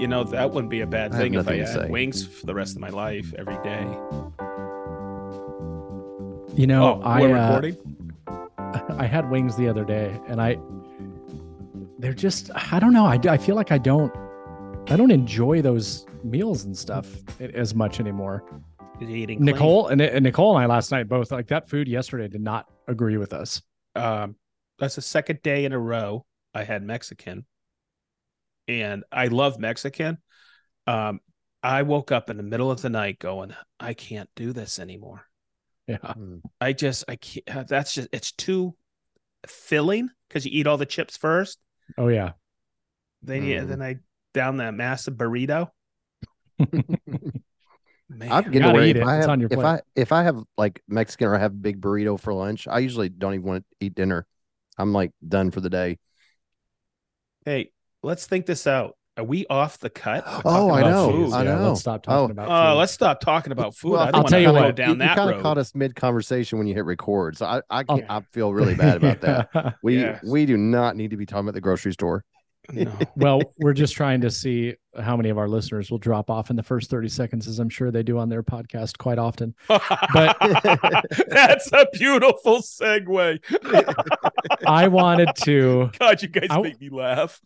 You know, that wouldn't be a bad I thing if I had say. wings for the rest of my life every day. You know, oh, I we're uh, recording. I had wings the other day, and I they're just I don't know. I, I feel like I don't I don't enjoy those meals and stuff as much anymore. Is he eating clean? Nicole and, and Nicole and I last night both like that food yesterday did not agree with us. um, that's the second day in a row I had Mexican, and I love Mexican. Um, I woke up in the middle of the night going, I can't do this anymore. Yeah. Mm. I just, I can't. That's just, it's too filling because you eat all the chips first. Oh yeah. Then, you, Mhm. then I down that massive burrito. Man, I'm getting away. If it. I It's have, on your if. I if I have like Mexican or I have a big burrito for lunch, I usually don't even want to eat dinner. I'm like done for the day. hey, let's think this out. Are we off the cut? We're Oh, I know. food. I Yeah, know. Let's stop talking Oh. about Oh, food. let's stop talking about food. Well, I don't I'll want tell to you what, down you, that kind road. of caught us mid conversation when you hit record, so I I, I'll- can't, I feel really bad about that. We Yes. we do not need to be talking about the grocery store. No. well, we're just trying to see how many of our listeners will drop off in the first 30 seconds, as I'm sure they do on their podcast quite often. but that's a beautiful segue. I wanted to God, you guys I- make me laugh.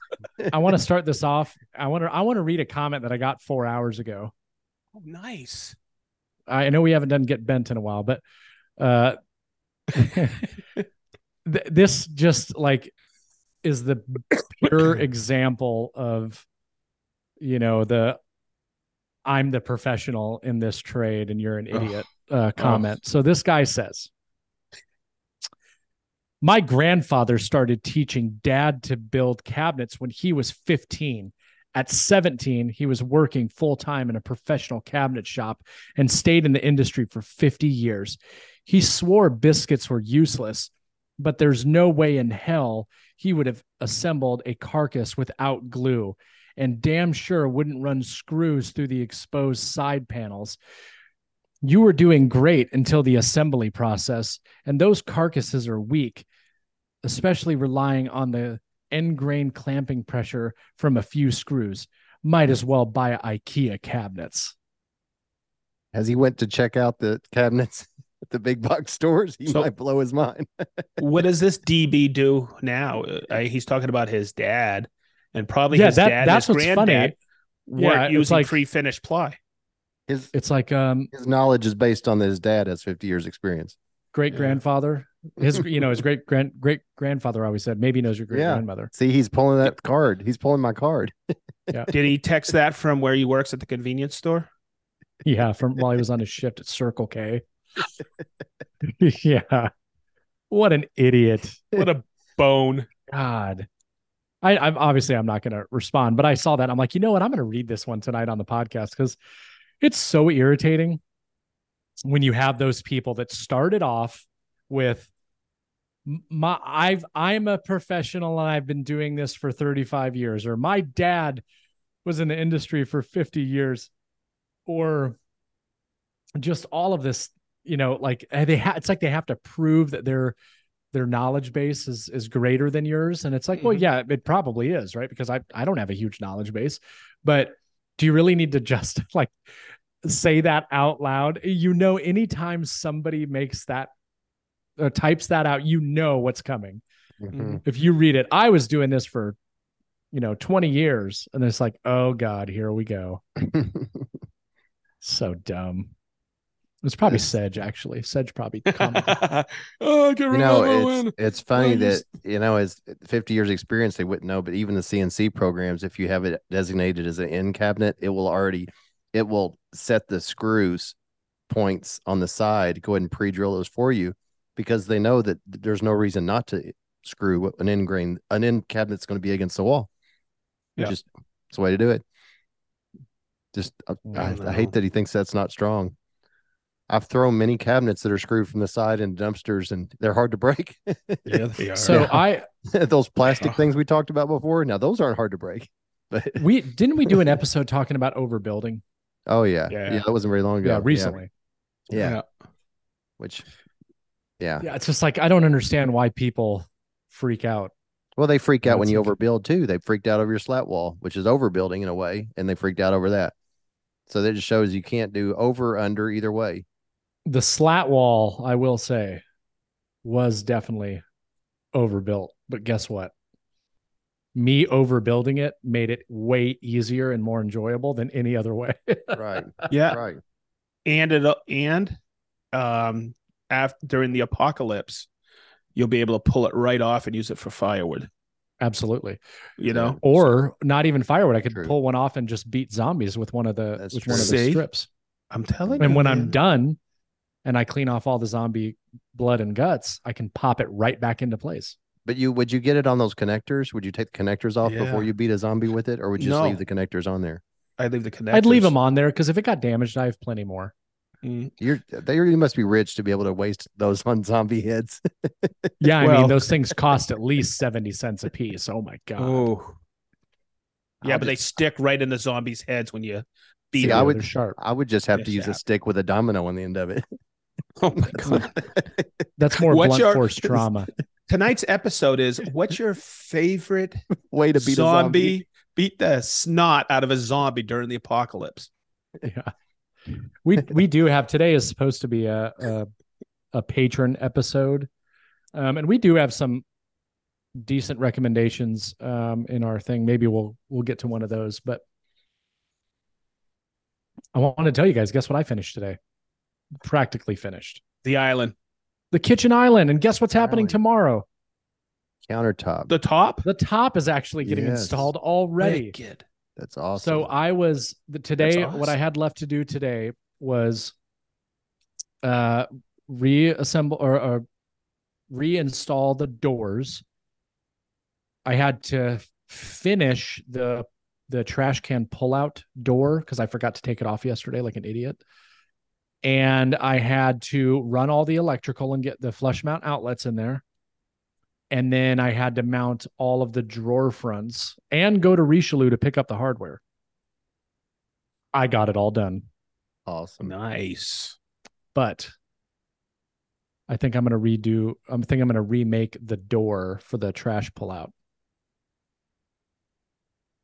I want to start this off. I want to I want to read a comment that I got four hours ago. Oh, nice. I know we haven't done get bent in a while, but uh th- this just like is the pure example of you know the I'm the professional in this trade and you're an idiot uh comment. So this guy says my grandfather started teaching dad to build cabinets when he was 15. At 17, he was working full time in a professional cabinet shop and stayed in the industry for 50 years. He swore biscuits were useless, but there's no way in hell he would have assembled a carcass without glue and damn sure wouldn't run screws through the exposed side panels. You were doing great until the assembly process, and those carcasses are weak, especially relying on the end grain clamping pressure from a few screws. Might as well buy IKEA cabinets. As he went to check out the cabinets at the big box stores, he So- might blow his mind. What does this DB do now? Uh, he's talking about his dad, and probably Yeah, his that- dad, and that's his what's funny. granddad Yeah, weren't it's using like- pre-finished ply. His It's like um his knowledge is based on that his dad has 50 years experience. great grandfather. His you know his great grand great grandfather always said maybe knows your great Yeah. grandmother. See, he's pulling that card. He's pulling my card. yeah. Did he text that from where he works at the convenience store? Yeah, from while he was on his shift at Circle K. yeah. What an idiot. What a bone. God. I, I'm obviously I'm not to respond, but I saw that. I'm like, you know what? I'm to read this one tonight on the podcast because it's so irritating when you have those people that started off with my I've I'm a professional and I've been doing this for 35 years, or my dad was in the industry for 50 years, or just all of this, you know, like eh, they ha- it's like they have to prove that they're their knowledge base is is greater than yours. And it's like well Mhm. yeah it probably is right? Because i i don't have a huge knowledge base. But do you really need to just like say that out loud? You know anytime somebody makes that or types that out you know what's coming. Mhm. if you read it i was doing this for you know 20 years and it's like oh god here we go. So dumb it's probably It's- sedge actually sedge probably commented. oh, I can you know, remember it's when. it's funny I that you know, as 50 years experience, they wouldn't know. But even the CNC programs, if you have it designated as an end cabinet, it will already it will set the screws points on the side. Go ahead and pre-drill those for you because they know that there's no reason not to screw an end grain an end cabinet's going to be against the wall. It Yeah. Just it's the way to do it. Just uh, I, I, I hate that he thinks that's not strong. I've thrown many cabinets that are screwed from the side in dumpsters, and they're hard to break. Yeah, they are. so Yeah. i those plastic Oh. things we talked about before. Now those aren't hard to break. But we didn't we do an episode talking about overbuilding oh yeah, yeah, Yeah. that wasn't very long ago. yeah recently yeah, Yeah. which yeah, yeah it's just like i don't understand why people freak out Well, they freak out I when you think- overbuild too. They freaked out over your slat wall, which is overbuilding in a way, and they freaked out over that. So that just shows you can't do over under either way. The slat wall, I will say, was definitely overbuilt. But guess what? Me overbuilding it made it way easier and more enjoyable than any other way. Right. Yeah, right. and it and um after during the apocalypse, you'll be able to pull it right off and use it for firewood. Absolutely. You know, Or not even firewood. I could True. pull one off and just beat zombies with one of the That's with one of the See? strips. I'm telling you. And when I'm done and I clean off all the zombie blood and guts, I can pop it right back into place. But you would you get it on those connectors? Would you take the connectors off Yeah. before you beat a zombie with it, or would you just leave the connectors on there? I leave the connectors. I'd leave them on there because if it got damaged, I have plenty more. Mm, You're they you must be rich to be able to waste those on zombie heads. Yeah, I Well- mean those things cost at least seventy cents a piece. Oh my god! Oh, yeah, I'll but they stick right in the zombies' heads when you beat See, them. I would- sharp. I would just have Yeah, to use a stick with a domino on the end of it. Oh my god! That's more What's blunt your- force trauma. Tonight's episode is what's your favorite Way to beat zombie, a zombie. Beat the snot out of a zombie during the apocalypse. yeah, we we do have today is supposed to be a a, a patron episode, um, and we do have some decent recommendations um, in our thing. Maybe we'll we'll get to one of those, but I want to tell you guys. Guess what I finished today? Practically finished The island, the kitchen island, and guess what's happening Island. tomorrow? Countertop. the top. The top is actually getting Yes. installed already. Wicked. That's awesome. So I was the, today. That's What I had left to do today was uh reassemble or, or reinstall the doors. I had to finish the the trash can pullout door because I forgot to take it off yesterday like an idiot. And I had to run all the electrical and get the flush mount outlets in there. And then I had to mount all of the drawer fronts and go to Richelieu to pick up the hardware. I got it all done, awesome. Nice. but I think I'm going to redo. I'm think I'm going to remake the door for the trash pullout.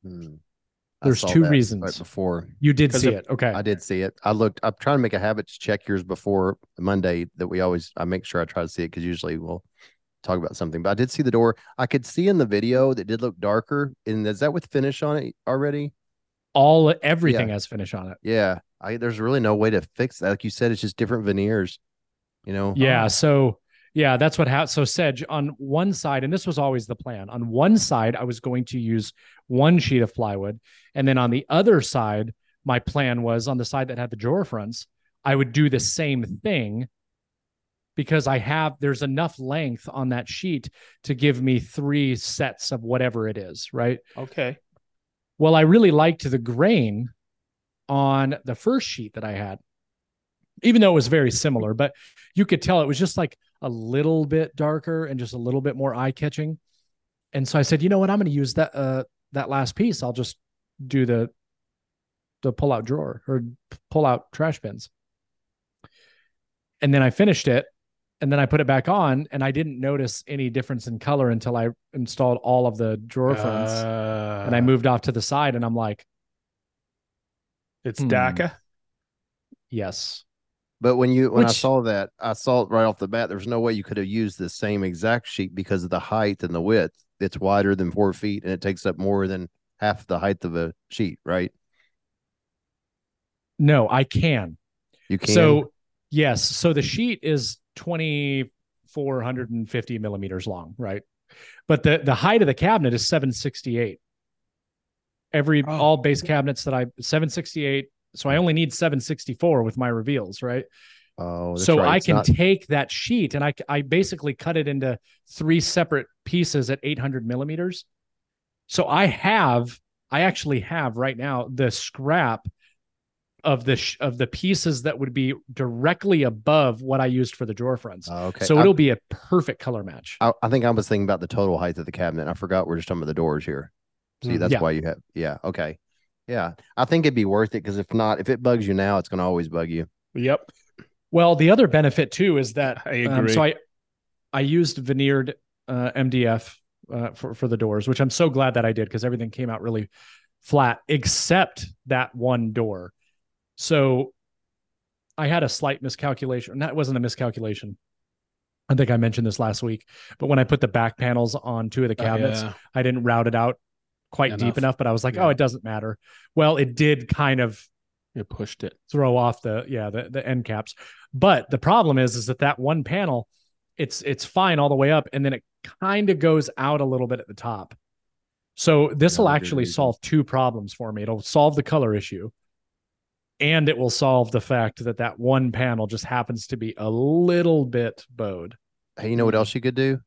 Hmm. I There's two that right reasons. before. You did see it, okay? I did see it. I looked. I'm trying to make a habit to check yours before Monday. That we always. I make sure I try to see it because usually we'll talk about something. But I did see the door. I could see in the video that did look darker. And is that with finish on it already? all everything has finish on it. Yeah. I there's really no way to fix that. Like you said, it's just different veneers. You know. Yeah. Oh. So yeah, that's what happened. So Sedge on one side, and this was always the plan. On one side, I was going to use one sheet of plywood, and then on the other side, my plan was on the side that had the drawer fronts, I would do the same thing because I have there's enough length on that sheet to give me three sets of whatever it is, right? Okay. Well, I really liked the grain on the first sheet that I had, even though it was very similar, but you could tell it was just like a little bit darker and just a little bit more eye catching. And so I said, you know what? I'm going to use that, uh, that last piece. I'll just do the, the pull out drawer or pull out trash bins. And then I finished it and then I put it back on and I didn't notice any difference in color until I installed all of the drawer fronts Uh, and I moved off to the side and I'm like, It's Hmm. DACA. yes. But when you when I saw that, I saw it right off the bat. There was no way you could have used the same exact sheet because of the height and the width. It's wider than four feet, and it takes up more than half the height of a sheet. Right? No, I can. You can. So yes, so the sheet is 2450 millimeters long, right? But the the height of the cabinet is 768. Every Oh. all base cabinets that I 768. So I only need 764 with my reveals, right? oh, that's so right. I It's can not- take that sheet and I I basically cut it into three separate pieces at 800 millimeters. So I have I actually have right now the scrap of the sh- of the pieces that would be directly above what I used for the drawer fronts. Oh, okay. So it'll be a perfect color match. I, I think I was thinking about the total height of the cabinet. I forgot we're just talking about the doors here. See, Mhm. that's Yeah. why you have. Yeah. Okay. Yeah. I think it'd be worth it because if not, if it bugs you now, it's going to always bug you. Yep. Well, the other benefit too is that I um, agree. so I I used veneered uh, MDF uh, for for the doors, which I'm so glad that I did because everything came out really flat except that one door. So I had a slight miscalculation. That wasn't a miscalculation. I think I mentioned this last week, but when I put the back panels on two of the Oh, cabinets, yeah. I didn't route it out quite deep Enough. enough, but I was like, oh, Yeah. oh, it doesn't matter. Well, it did kind of it pushed it. throw off the yeah the, the end caps but the problem is is that that one panel it's it's fine all the way up and then it kind of goes out a little bit at the top so this will Not a good actually reason. solve two problems for me it'll solve the color issue and it will solve the fact that that one panel just happens to be a little bit bowed Hey, you know what else you could do?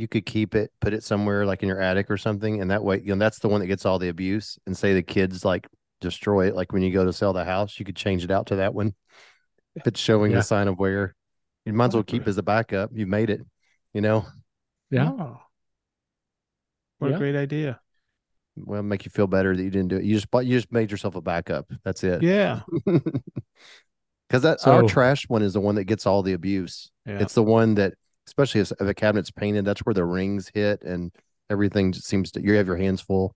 You could keep it, put it somewhere like in your attic or something, and that way, you know, that's the one that gets all the abuse. And say the kids like destroy it, like when you go to sell the house, you could change it out to that one. If it's showing Yeah. a sign of wear, you might as well keep as a backup. You made it, you know. yeah Oh. What Yeah. a great idea. Well, make you feel better that you didn't do it. You just bought, you just made yourself a backup. That's it. Yeah. Because that our trash one is the one that gets all the abuse. Yeah. It's the one that, especially if, a cabinet's painted, that's where the rings hit and everything just seems to. You have your hands full.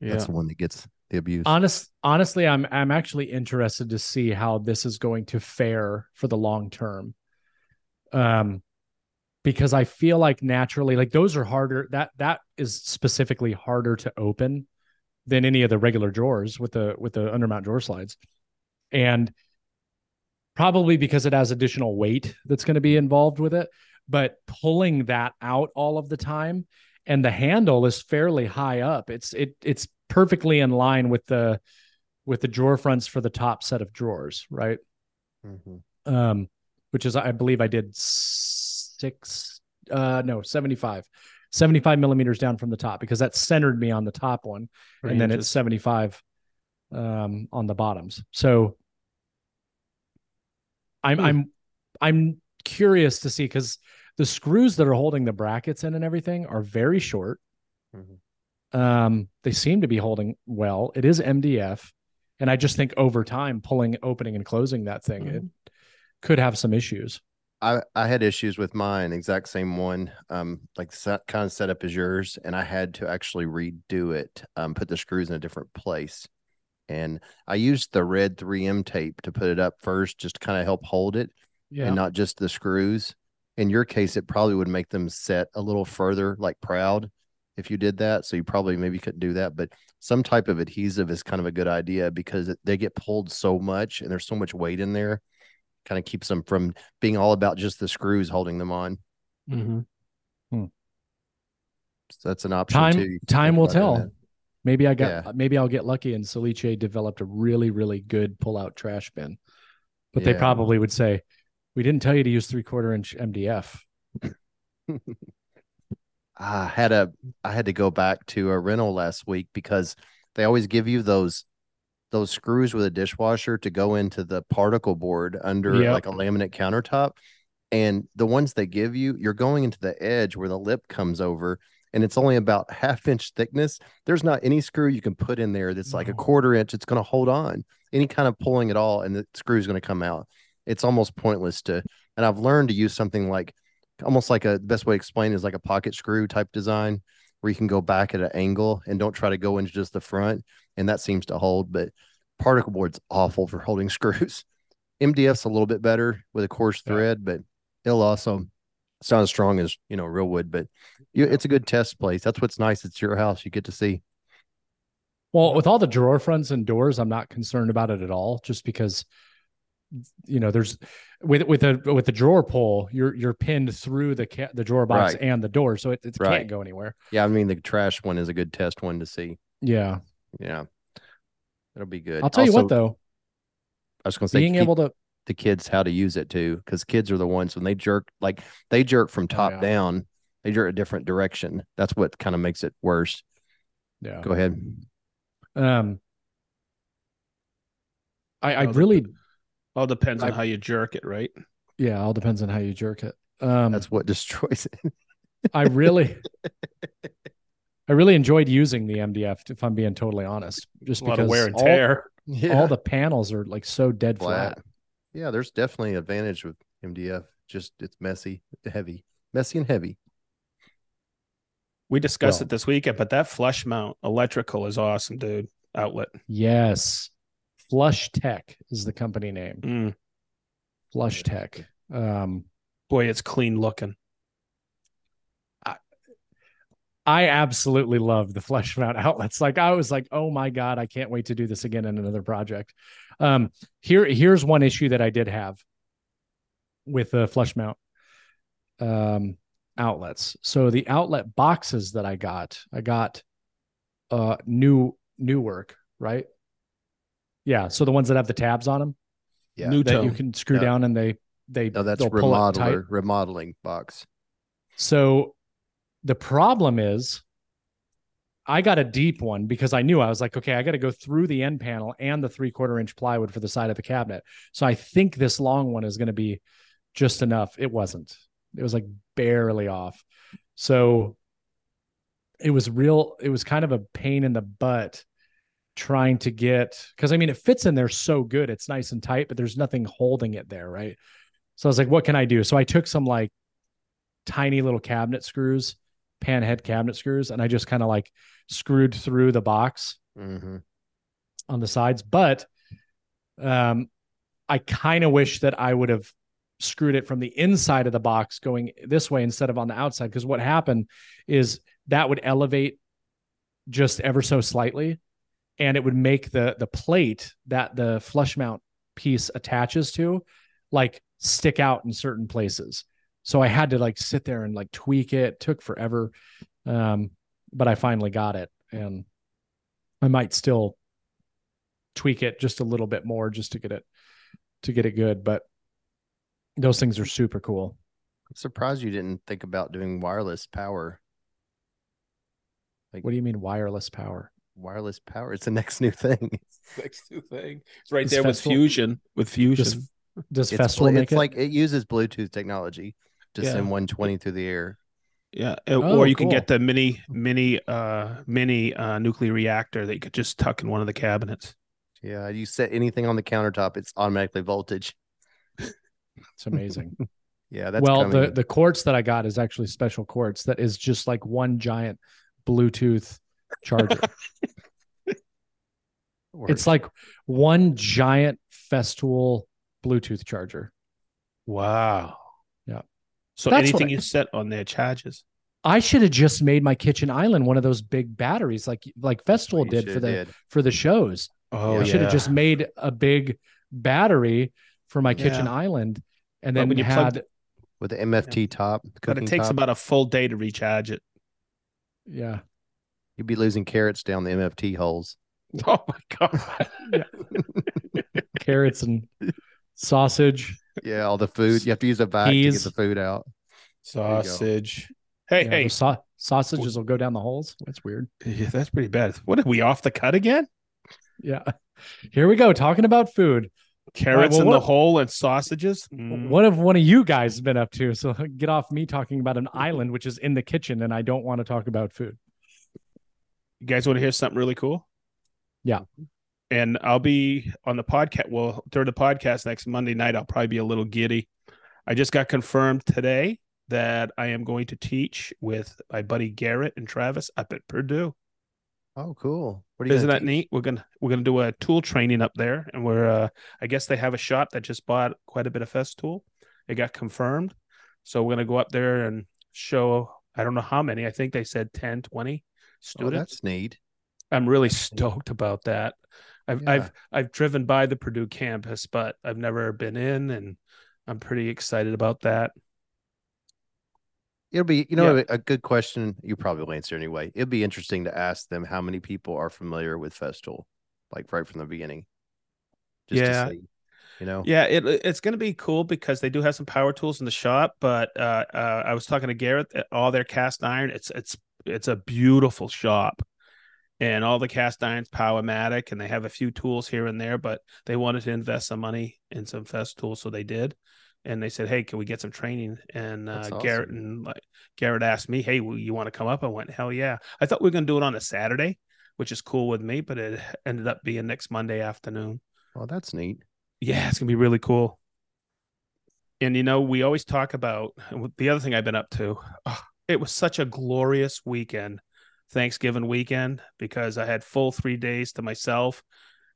yeah. That's the one that gets the abuse. honest honestly i'm i'm actually interested to see how this is going to fare for the long term um because i feel like naturally like those are harder that that is specifically harder to open than any of the regular drawers with the with the undermount drawer slides and probably because it has additional weight that's going to be involved with it but pulling that out all of the time and the handle is fairly high up. It's it it's perfectly in line with the with the drawer fronts for the top set of drawers right? Mhm. um which is i believe i did six uh no 75 75 millimeters down from the top because that centered me on the top one and then it's 75 um on the bottoms. So i'm Hmm. i'm i'm curious to see because the screws that are holding the brackets in and everything are very short. Mhm. um they seem to be holding well. It is mdf and i just think over time pulling opening and closing that thing it could have some issues. I I had issues with mine, exact same one, um, like set, kind of setup as yours, and I had to actually redo it, um, put the screws in a different place, and I used the red 3M tape to put it up first, just to kind of help hold it, yeah and not just the screws. In your case, it probably would make them set a little further, like proud, if you did that. So you probably maybe couldn't do that, but some type of adhesive is kind of a good idea because they get pulled so much and there's so much weight in there, kind of keeps them from being all about just the screws holding them on. Mhm. So that's an option time too. Time will tell that. Maybe i got Yeah. maybe i'll get lucky and Salice developed a really really good pull out trash bin but they probably would say we didn't tell you to use three quarter inch mdf I had a I had to go back to a rental last week because they always give you those those screws with a dishwasher to go into the particle board under Yep. like a laminate countertop. And the ones they give you, you're going into the edge where the lip comes over and it's only about half inch thickness. There's not any screw you can put in there that's like a quarter inch. It's going to hold on any kind of pulling at all, and the screw is going to come out. It's almost pointless to. And I've learned to use something like almost like a the best way to explain is like a pocket screw type design where you can go back at an angle and don't try to go into just the front and that seems to hold but particle board's awful for holding screws mdf's a little bit better with a coarse thread but it'll also it's not as strong as you know real wood but you, it's a good test place. That's what's nice. It's your house. You get to see. Well, with all the drawer fronts and doors, I'm not concerned about it at all, just because you know there's with with a with the drawer pull, you're you're pinned through the ca- the drawer box Right. and the door, so it, it Right. can't go anywhere. yeah i mean the trash one is a good test one to see. Yeah, yeah. It'll be good. I'll tell you what though, i was going to say being keep able to the kids how to use it too because kids are the ones when they jerk like they jerk from top Oh, yeah. down they jerk a different direction that's what kind of makes it worse yeah, go ahead um, I I Oh, the- really All depends on I- how you jerk it, right? yeah, all depends on how you jerk it. Um, that's what destroys it I really. I really enjoyed using the MDF, if I'm being totally honest, just A lot because of wear and all- tear. yeah all the panels are like so dead flat. flat yeah there's definitely an advantage with mdf just it's messy heavy messy and heavy We discussed Well- it this weekend, but that flush mount electrical is awesome, dude. Outlet. Yes. Flush Tech is the company name. Mm, Flush Tech. Um, boy, it's clean looking. I I absolutely love the flush mount outlets. Like I was like, oh my God, I can't wait to do this again in another project. Um, here, here's one issue that I did have with the flush mount um outlets. So the outlet boxes that I got, I got uh new new work, right? Yeah. So the ones that have the tabs on them Yeah. New that you can screw Yeah. down and they they No, that's they'll pull up tight. remodeler remodeling box. So the problem is I got a deep one because I knew I was like, okay, I got to go through the end panel and the three quarter inch plywood for the side of the cabinet. So I think this long one is going to be just enough. It wasn't. It was like barely off. So it was real, it was kind of a pain in the butt trying to get because I mean it fits in there so good. It's nice and tight, but there's nothing holding it there, right? So I was like, what can I do? So I took some like tiny little cabinet screws, pan head cabinet screws, and I just kind of like screwed through the box hmm on the sides. But um, I kind of wish that I would have screwed it from the inside of the box going this way instead of on the outside. Because what happened is that would elevate just ever so slightly, and it would make the the plate that the flush mount piece attaches to like stick out in certain places. So I had to like sit there and like tweak it. Took forever. Um, but I finally got it. And I might still tweak it just a little bit more just to get it to get it good. But those things are super cool. I'm surprised you didn't think about doing wireless power. Like, What do you mean wireless power? Wireless power. It's the next new thing. Next new thing. It's right This there with Fusion. With Fusion. Does, does It's, Festool it's make it? like it uses Bluetooth technology to Yeah. send 120 through the air. Yeah, Oh, or you can get the mini, mini, uh, mini uh, nuclear reactor that you could just tuck in one of the cabinets. Yeah, you set anything on the countertop, it's automatically voltage. it's amazing. Yeah, that's well, coming. the the quartz that I got is actually special quartz that is just like one giant Bluetooth charger. It's like one giant Festool Bluetooth charger. Wow. Yeah. So That's what anything I- you set on there charges. I should have just made my kitchen island one of those big batteries like like Festool oh, You did for the did. for the shows. Oh, Yeah. I should have just made a big battery for my kitchen Yeah. island and But then when you plug had with the MFT top. But it takes top, about a full day to recharge it. yeah. you'd be losing carrots down the MFT holes. Oh my god. carrots and sausage. Yeah, all the food. You have to use a vac to get the food out. Sausage. Hey, Yeah, hey. those sau- sausages will go down the holes. That's weird. Yeah, that's pretty bad. What are we off the cut again? Yeah. Here we go talking about food. Carrots well, in the hole and sausages. Mm. What have one of you guys been up to? So get off me talking about an island which is in the kitchen and I don't want to talk about food. You guys want to hear something really cool? Yeah. And I'll be on the podcast. Well, during the podcast next Monday night, I'll probably be a little giddy. I just got confirmed today that I am going to teach with my buddy Garrett and Travis up at Purdue. Oh, cool. What are you Isn't that teach? neat? We're gonna we're gonna do a tool training up there, and we're uh, I guess they have a shop that just bought quite a bit of Festool. It got confirmed, so we're gonna go up there and show. I don't know how many. I think they said 10, 20 Oh, students. that's neat. I'm really stoked about that. I've Yeah. I've I've driven by the Purdue campus, but I've never been in, and I'm pretty excited about that. It'll be, you know, a, a good question. You probably will answer anyway. It'd be interesting to ask them how many people are familiar with Festool, like right from the beginning. Just Yeah. to see, you know. Yeah, it it's going to be cool because they do have some power tools in the shop. But uh, uh, I was talking to Garrett, all their cast iron. It's it's it's a beautiful shop, and all the cast irons Powermatic, and they have a few tools here and there. But they wanted to invest some money in some Festools, so they did. And they said, "Hey, can we get some training?" And uh, That's Garrett and like Garrett asked me, "Hey, will you want to come up?" I went, "Hell yeah!" I thought we were going to do it on a Saturday, which is cool with me, but it ended up being next Monday afternoon. Well, that's neat. Yeah, it's gonna be really cool. And you know, we always talk about the other thing I've been up to. oh, it was such a glorious weekend, Thanksgiving weekend, because I had full three days to myself,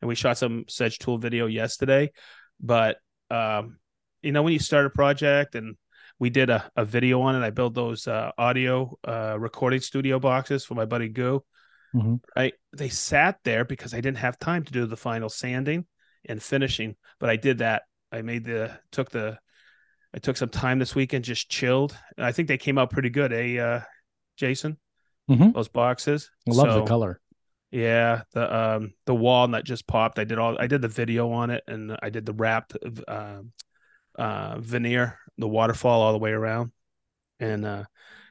and we shot some Sedge Tool video yesterday. But um, you know, when you start a project and we did a, a video on it, I built those uh, audio uh, recording studio boxes for my buddy Goo. Mhm. Right, they sat there because I didn't have time to do the final sanding and finishing, but I did that. I made the took the I took some time this weekend, just chilled. I think they came out pretty good, eh, uh, Jason? Mhm. Those boxes. I love So, the color. Yeah, the um the walnut just popped. I did all I did the video on it, and I did the wrapped uh, uh, veneer, the waterfall all the way around, and uh,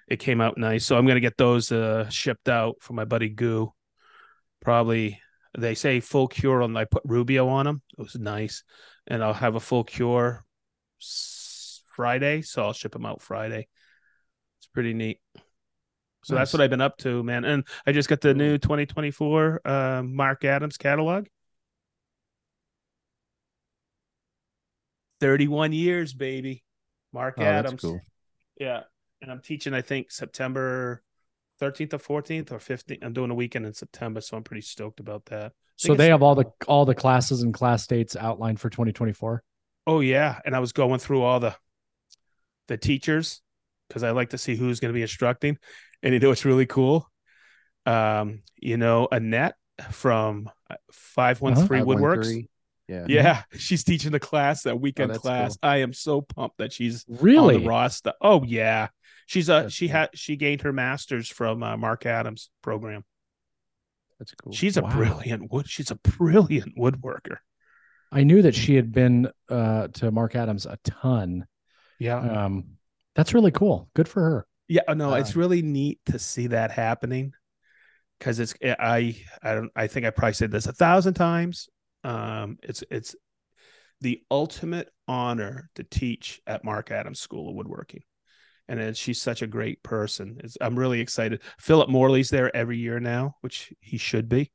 it came out nice. So I'm gonna get those uh, shipped out for my buddy Goo. Probably they say full cure on. I put Rubio on them. It was nice, and I'll have a full cure Friday, so I'll ship them out Friday. It's pretty neat. So that's what I've been up to, man. And I just got the new 2024 uh, Mark Adams catalog. 31 years, baby. Mark Oh, Adams. cool. Yeah. And I'm teaching, I think, September 13th or 14th or 15th. I'm doing a weekend in September, so I'm pretty stoked about that. So they have all the all the classes and class dates outlined for 2024. Oh yeah, and I was going through all the the teachers because I like to see who's going to be instructing, and you know what's really cool. Um, you know, Annette from Five One Three Woodworks. 513. Yeah. Yeah, she's teaching the class that weekend that's class. I am so pumped that she's on Really? the roster. Oh yeah, she's a That's she cool. had she gained her master's from uh, Mark Adams program. That's cool. She's a Wow. brilliant wood. She's a brilliant woodworker. I knew that she had been uh, to Mark Adams a ton. Yeah, Um, that's really cool. Good for her. Yeah, uh, no, it's Uh, really neat to see that happening because it's eh, I I don't I think I probably said this a thousand times. Um, it's it's the ultimate honor to teach at Mark Adams School of Woodworking, and then she's such a great person. It's, I'm really excited. Philip Morley's there every year now, which he should be,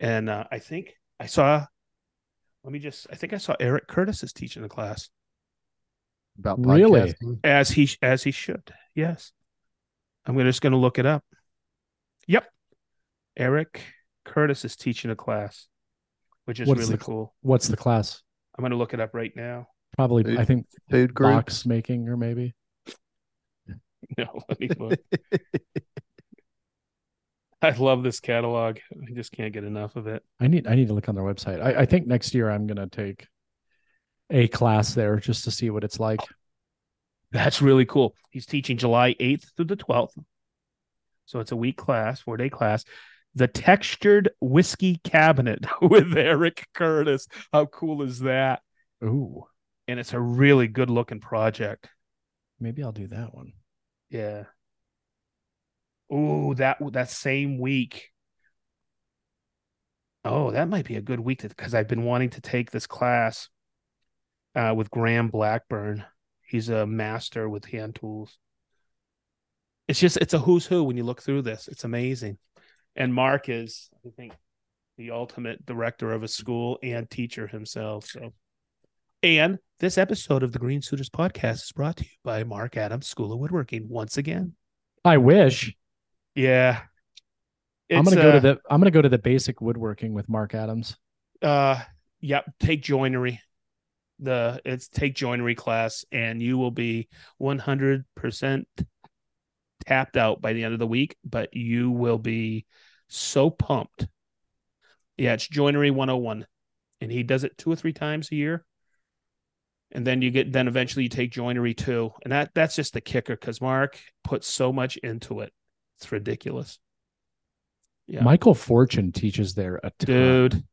and uh, I think I saw. Let me just. I think I saw Eric Curtis is teaching the class About Really? as he as he should. Yes, I'm gonna, just going to look it up. Yep, Eric Curtis is teaching a class, which is What is really the- cool. What's the class? I'm going to look it up right now. Probably, Food I think Food group. box making or maybe. No, let me look. I love this catalog. I just can't get enough of it. I need I need to look on their website. I, I think next year I'm gonna take a class there just to see what it's like. That's really cool. He's teaching July 8th through the 12th. So it's a week class, four day class. The textured whiskey cabinet with Eric Curtis. How cool is that? Ooh, And it's a really good looking project. maybe I'll do that one. Yeah. Ooh, that that same week. Oh, that might be a good week because I've been wanting to take this class uh, with Graham Blackburn. He's a master with hand tools. It's just it's a who's who when you look through this. It's amazing. And Mark is, I think, the ultimate director of a school and teacher himself. So and this episode of the Green Suiters podcast is brought to you by Mark Adams School of Woodworking once again. I wish Yeah. I'm gonna go to uh, the I'm gonna go to the basic woodworking with Mark Adams. uh yep, take joinery. The it's take joinery class and you will be 100% tapped out by the end of the week, but you will be so pumped. Yeah, it's joinery 101 and he does it two or three times a year. And then you get then eventually you take joinery too. And that that's just the kicker cuz Mark puts so much into it. It's ridiculous. Yeah. Michael Fortune teaches there a ton. dude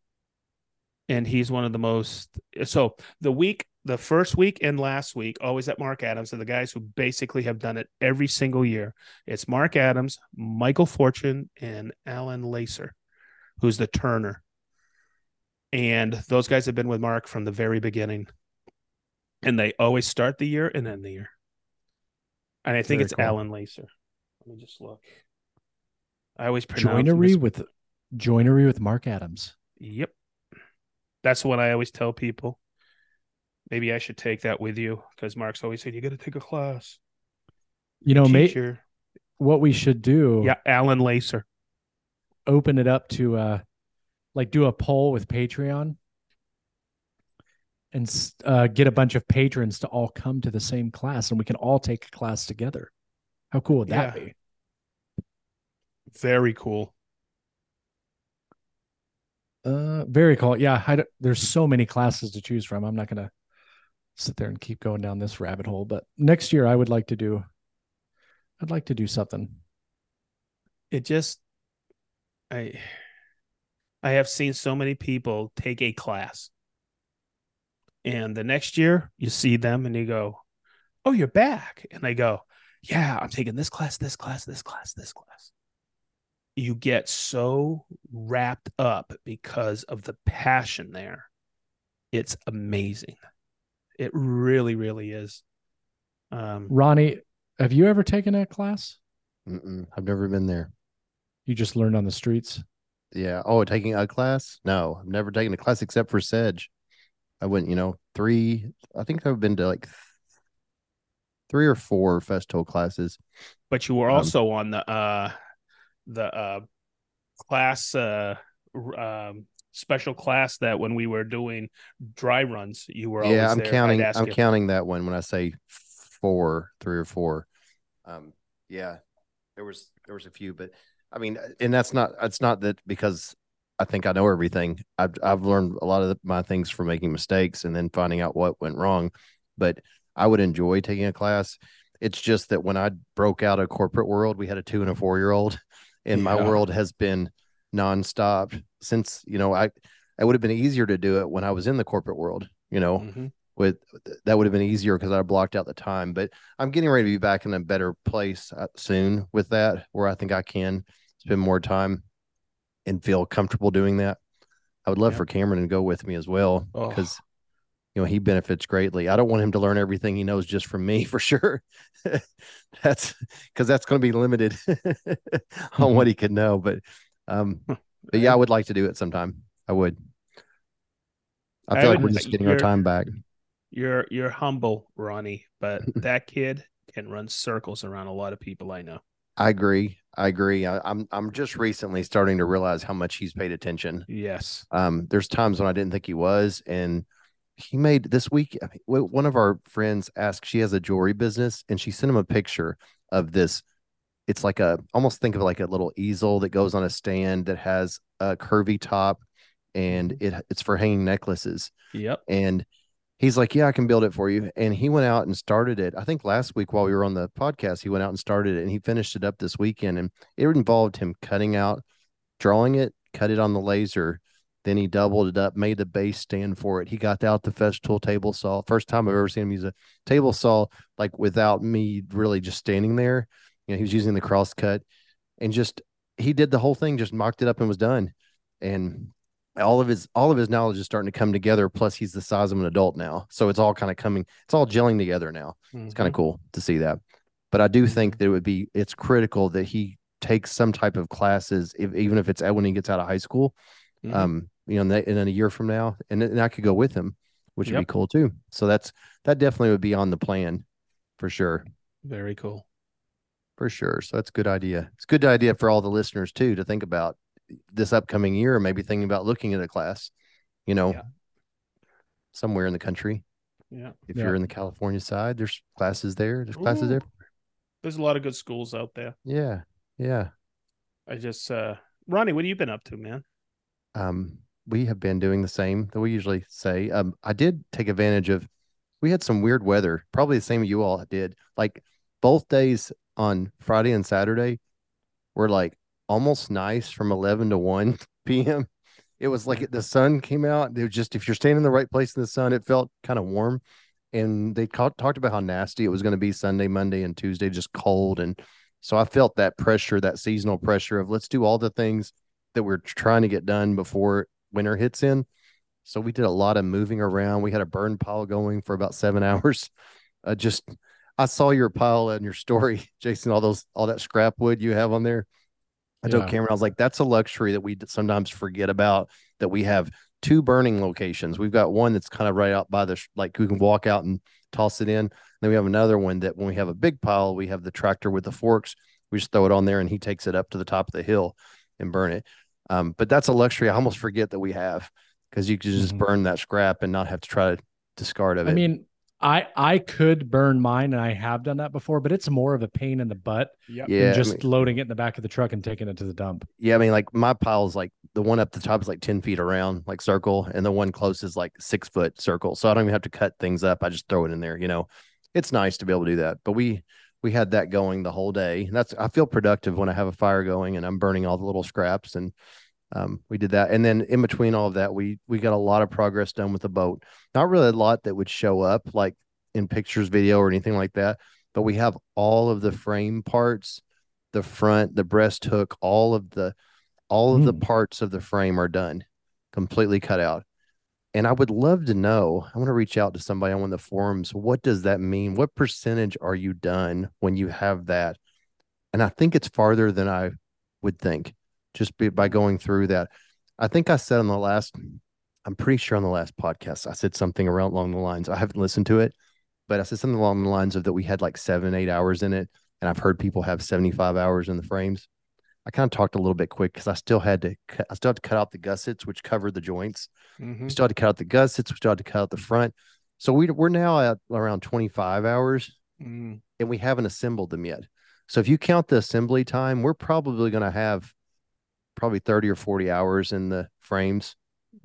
and he's one of the most so the week the first week and last week always at mark adams are the guys who basically have done it every single year it's mark adams michael fortune and alan lacer who's the turner and those guys have been with mark from the very beginning and they always start the year and end the year and i think Very it's cool. alan lacer let me just look i always pronounce Joinery mis- with joinery with Mark Adams. Yep. That's what I always tell people. Maybe I should take that with you because Mark's always saying you got to take a class. You know, Teacher. what we should do Yeah, Alan Lacer. open it up to uh like do a poll with Patreon and uh, get a bunch of patrons to all come to the same class and we can all take a class together. How cool would that Yeah. be? Very cool. Uh, very cool. Yeah, I there's so many classes to choose from. I'm not gonna sit there and keep going down this rabbit hole. But next year, I would like to do. I'd like to do something. It just I I have seen so many people take a class. And the next year you see them and you go, Oh, you're back. And they go, Yeah, I'm taking this class, this class, this class, this class. You get so wrapped up because of the passion there. It's amazing. It really, really is. Um, Ronnie, have you ever taken a class? Mm-mm, I've never been there. You just learned on the streets. Yeah. Oh, taking a class? No, I've never taken a class except for Sedge. I went, you know, three. I think I've been to like three or four Festool classes. but you were Um, also on the uh the uh class uh um special class that when we were doing dry runs you were always yeah, I'm there. Counting. I'm you. counting that one when I say four, three or four. Um, yeah, there was there was a few, but I mean, and that's not it's not that because I think I know everything. I've I've learned a lot of the, my things from making mistakes and then finding out what went wrong. But I would enjoy taking a class. It's just that when I broke out of corporate world, we had a two and a four year old, and my world has been nonstop since you know I. It would have been easier to do it when I was in the corporate world. You know, Mhm. with that would have been easier because I blocked out the time. But I'm getting ready to be back in a better place uh, soon with that, where I think I can spend more time and feel comfortable doing that. I would love Yeah. for Cameron to go with me as well Oh. You know he benefits greatly. I don't want him to learn everything he knows just from me for sure. that's because that's going to be limited on what he could know. But um, but yeah, I would like to do it sometime. I would. I I feel like we're just getting our time back. you're you're humble ronnie but that kid can run circles around a lot of people i know I agree. I agree. I, I'm I'm just recently starting to realize how much he's paid attention. yes Um, there's times when I didn't think he was, and he made this week. I mean, w- one of our friends asked. She has a jewelry business, and she sent him a picture of this. It's like a almost think of like a little easel that goes on a stand that has a curvy top, and mm-hmm. it it's for hanging necklaces. yep And he's like, Yeah, I can build it for you. And he went out and started it. I think last week while we were on the podcast, he went out and started it and he finished it up this weekend. And it involved him cutting out, drawing it, cut it on the laser. Then he doubled it up, made the base stand for it. He got out the Festool table saw. First time I've ever seen him use a table saw like without me really just standing there. You know, he was using the cross cut and just he did the whole thing, just mocked it up and was done. And all of his all of his knowledge is starting to come together. Plus, he's the size of an adult now, so it's all kind of coming. It's all gelling together now. It's kind of cool to see that. But I do think that it would be it's critical that he takes some type of classes, if, even if it's at- when he gets out of high school. Mhm. Um, you know, and, then- a year from now, and, then I could go with him, which would be cool too. So that's that definitely would be on the plan for sure, very cool for sure. So that's a good idea. It's a good idea for all the listeners too to think about this upcoming year, maybe thinking about looking at a class. You know, Yeah. somewhere in the country. yeah If Yeah. you're in the California side, there's classes there. There's classes Ooh. there. there's a lot of good schools out there Yeah. Yeah. i just uh ronnie what have you been up to man Um, we have been doing the same that we usually say. Um, I did take advantage of we had some weird weather, probably the same you all did. Like both days on Friday and Saturday were like almost nice from 11 to 1 p.m. It was like the sun came out. It was just if you're standing in the right place in the sun, it felt kind of warm. And they ca- talked about how nasty it was going to be Sunday, Monday, and Tuesday, just cold. And so I felt that pressure, that seasonal pressure of let's do all the things that we're trying to get done before winter hits in. So we did a lot of moving around. We had a burn pile going for about seven hours. Uh, just I saw your pile and your story, Jason. All those all that scrap wood you have on there. I told Yeah. Cameron, I was like, that's a luxury that we sometimes forget about. That we have two burning locations. We've got one that's kind of right out by the like we can walk out and toss it in. Then we have another one that when we have a big pile, we have the tractor with the forks. We just throw it on there and he takes it up to the top of the hill and burn it. Um, but that's a luxury I almost forget that we have because you can just Mhm. burn that scrap and not have to try to discard of it. I mean, I I could burn mine, and I have done that before, but it's more of a pain in the butt Yep. yeah, than I just mean- loading it in the back of the truck and taking it to the dump. yeah, I mean, like my pile is like the one up the top is like 10 feet around, like circle, and the one close is like six foot circle. So I don't even have to cut things up. I just throw it in there, you know. It's nice to be able to do that. But we we had that going the whole day. That's I feel productive when I have a fire going and I'm burning all the little scraps and um, we did that. And then in between all of that, we we got a lot of progress done with the boat. Not really a lot that would show up like in pictures, video, or anything like that. But we have all of the frame parts, the front, the breast hook, all of the all of the Hmm. parts of the frame are done, completely cut out. And I would love to know. I want to reach out to somebody on one of the forums. What does that mean? What percentage are you done when you have that? And I think it's farther than I would think, just be, by going through that. I think I said on the last, I'm pretty sure on the last podcast, I said something around along the lines. I haven't listened to it, but I said something along the lines of that we had like seven, eight hours in it. And I've heard people have 75 hours in the frames. I kind of talked a little bit quick because I still had to, cut, I still had to cut out the gussets, which covered the joints. Mhm. We still had to cut out the gussets. We still had to cut out the front. So we, we're now at around 25 hours Mm. and we haven't assembled them yet. So if you count the assembly time, we're probably going to have probably 30 or 40 hours in the frames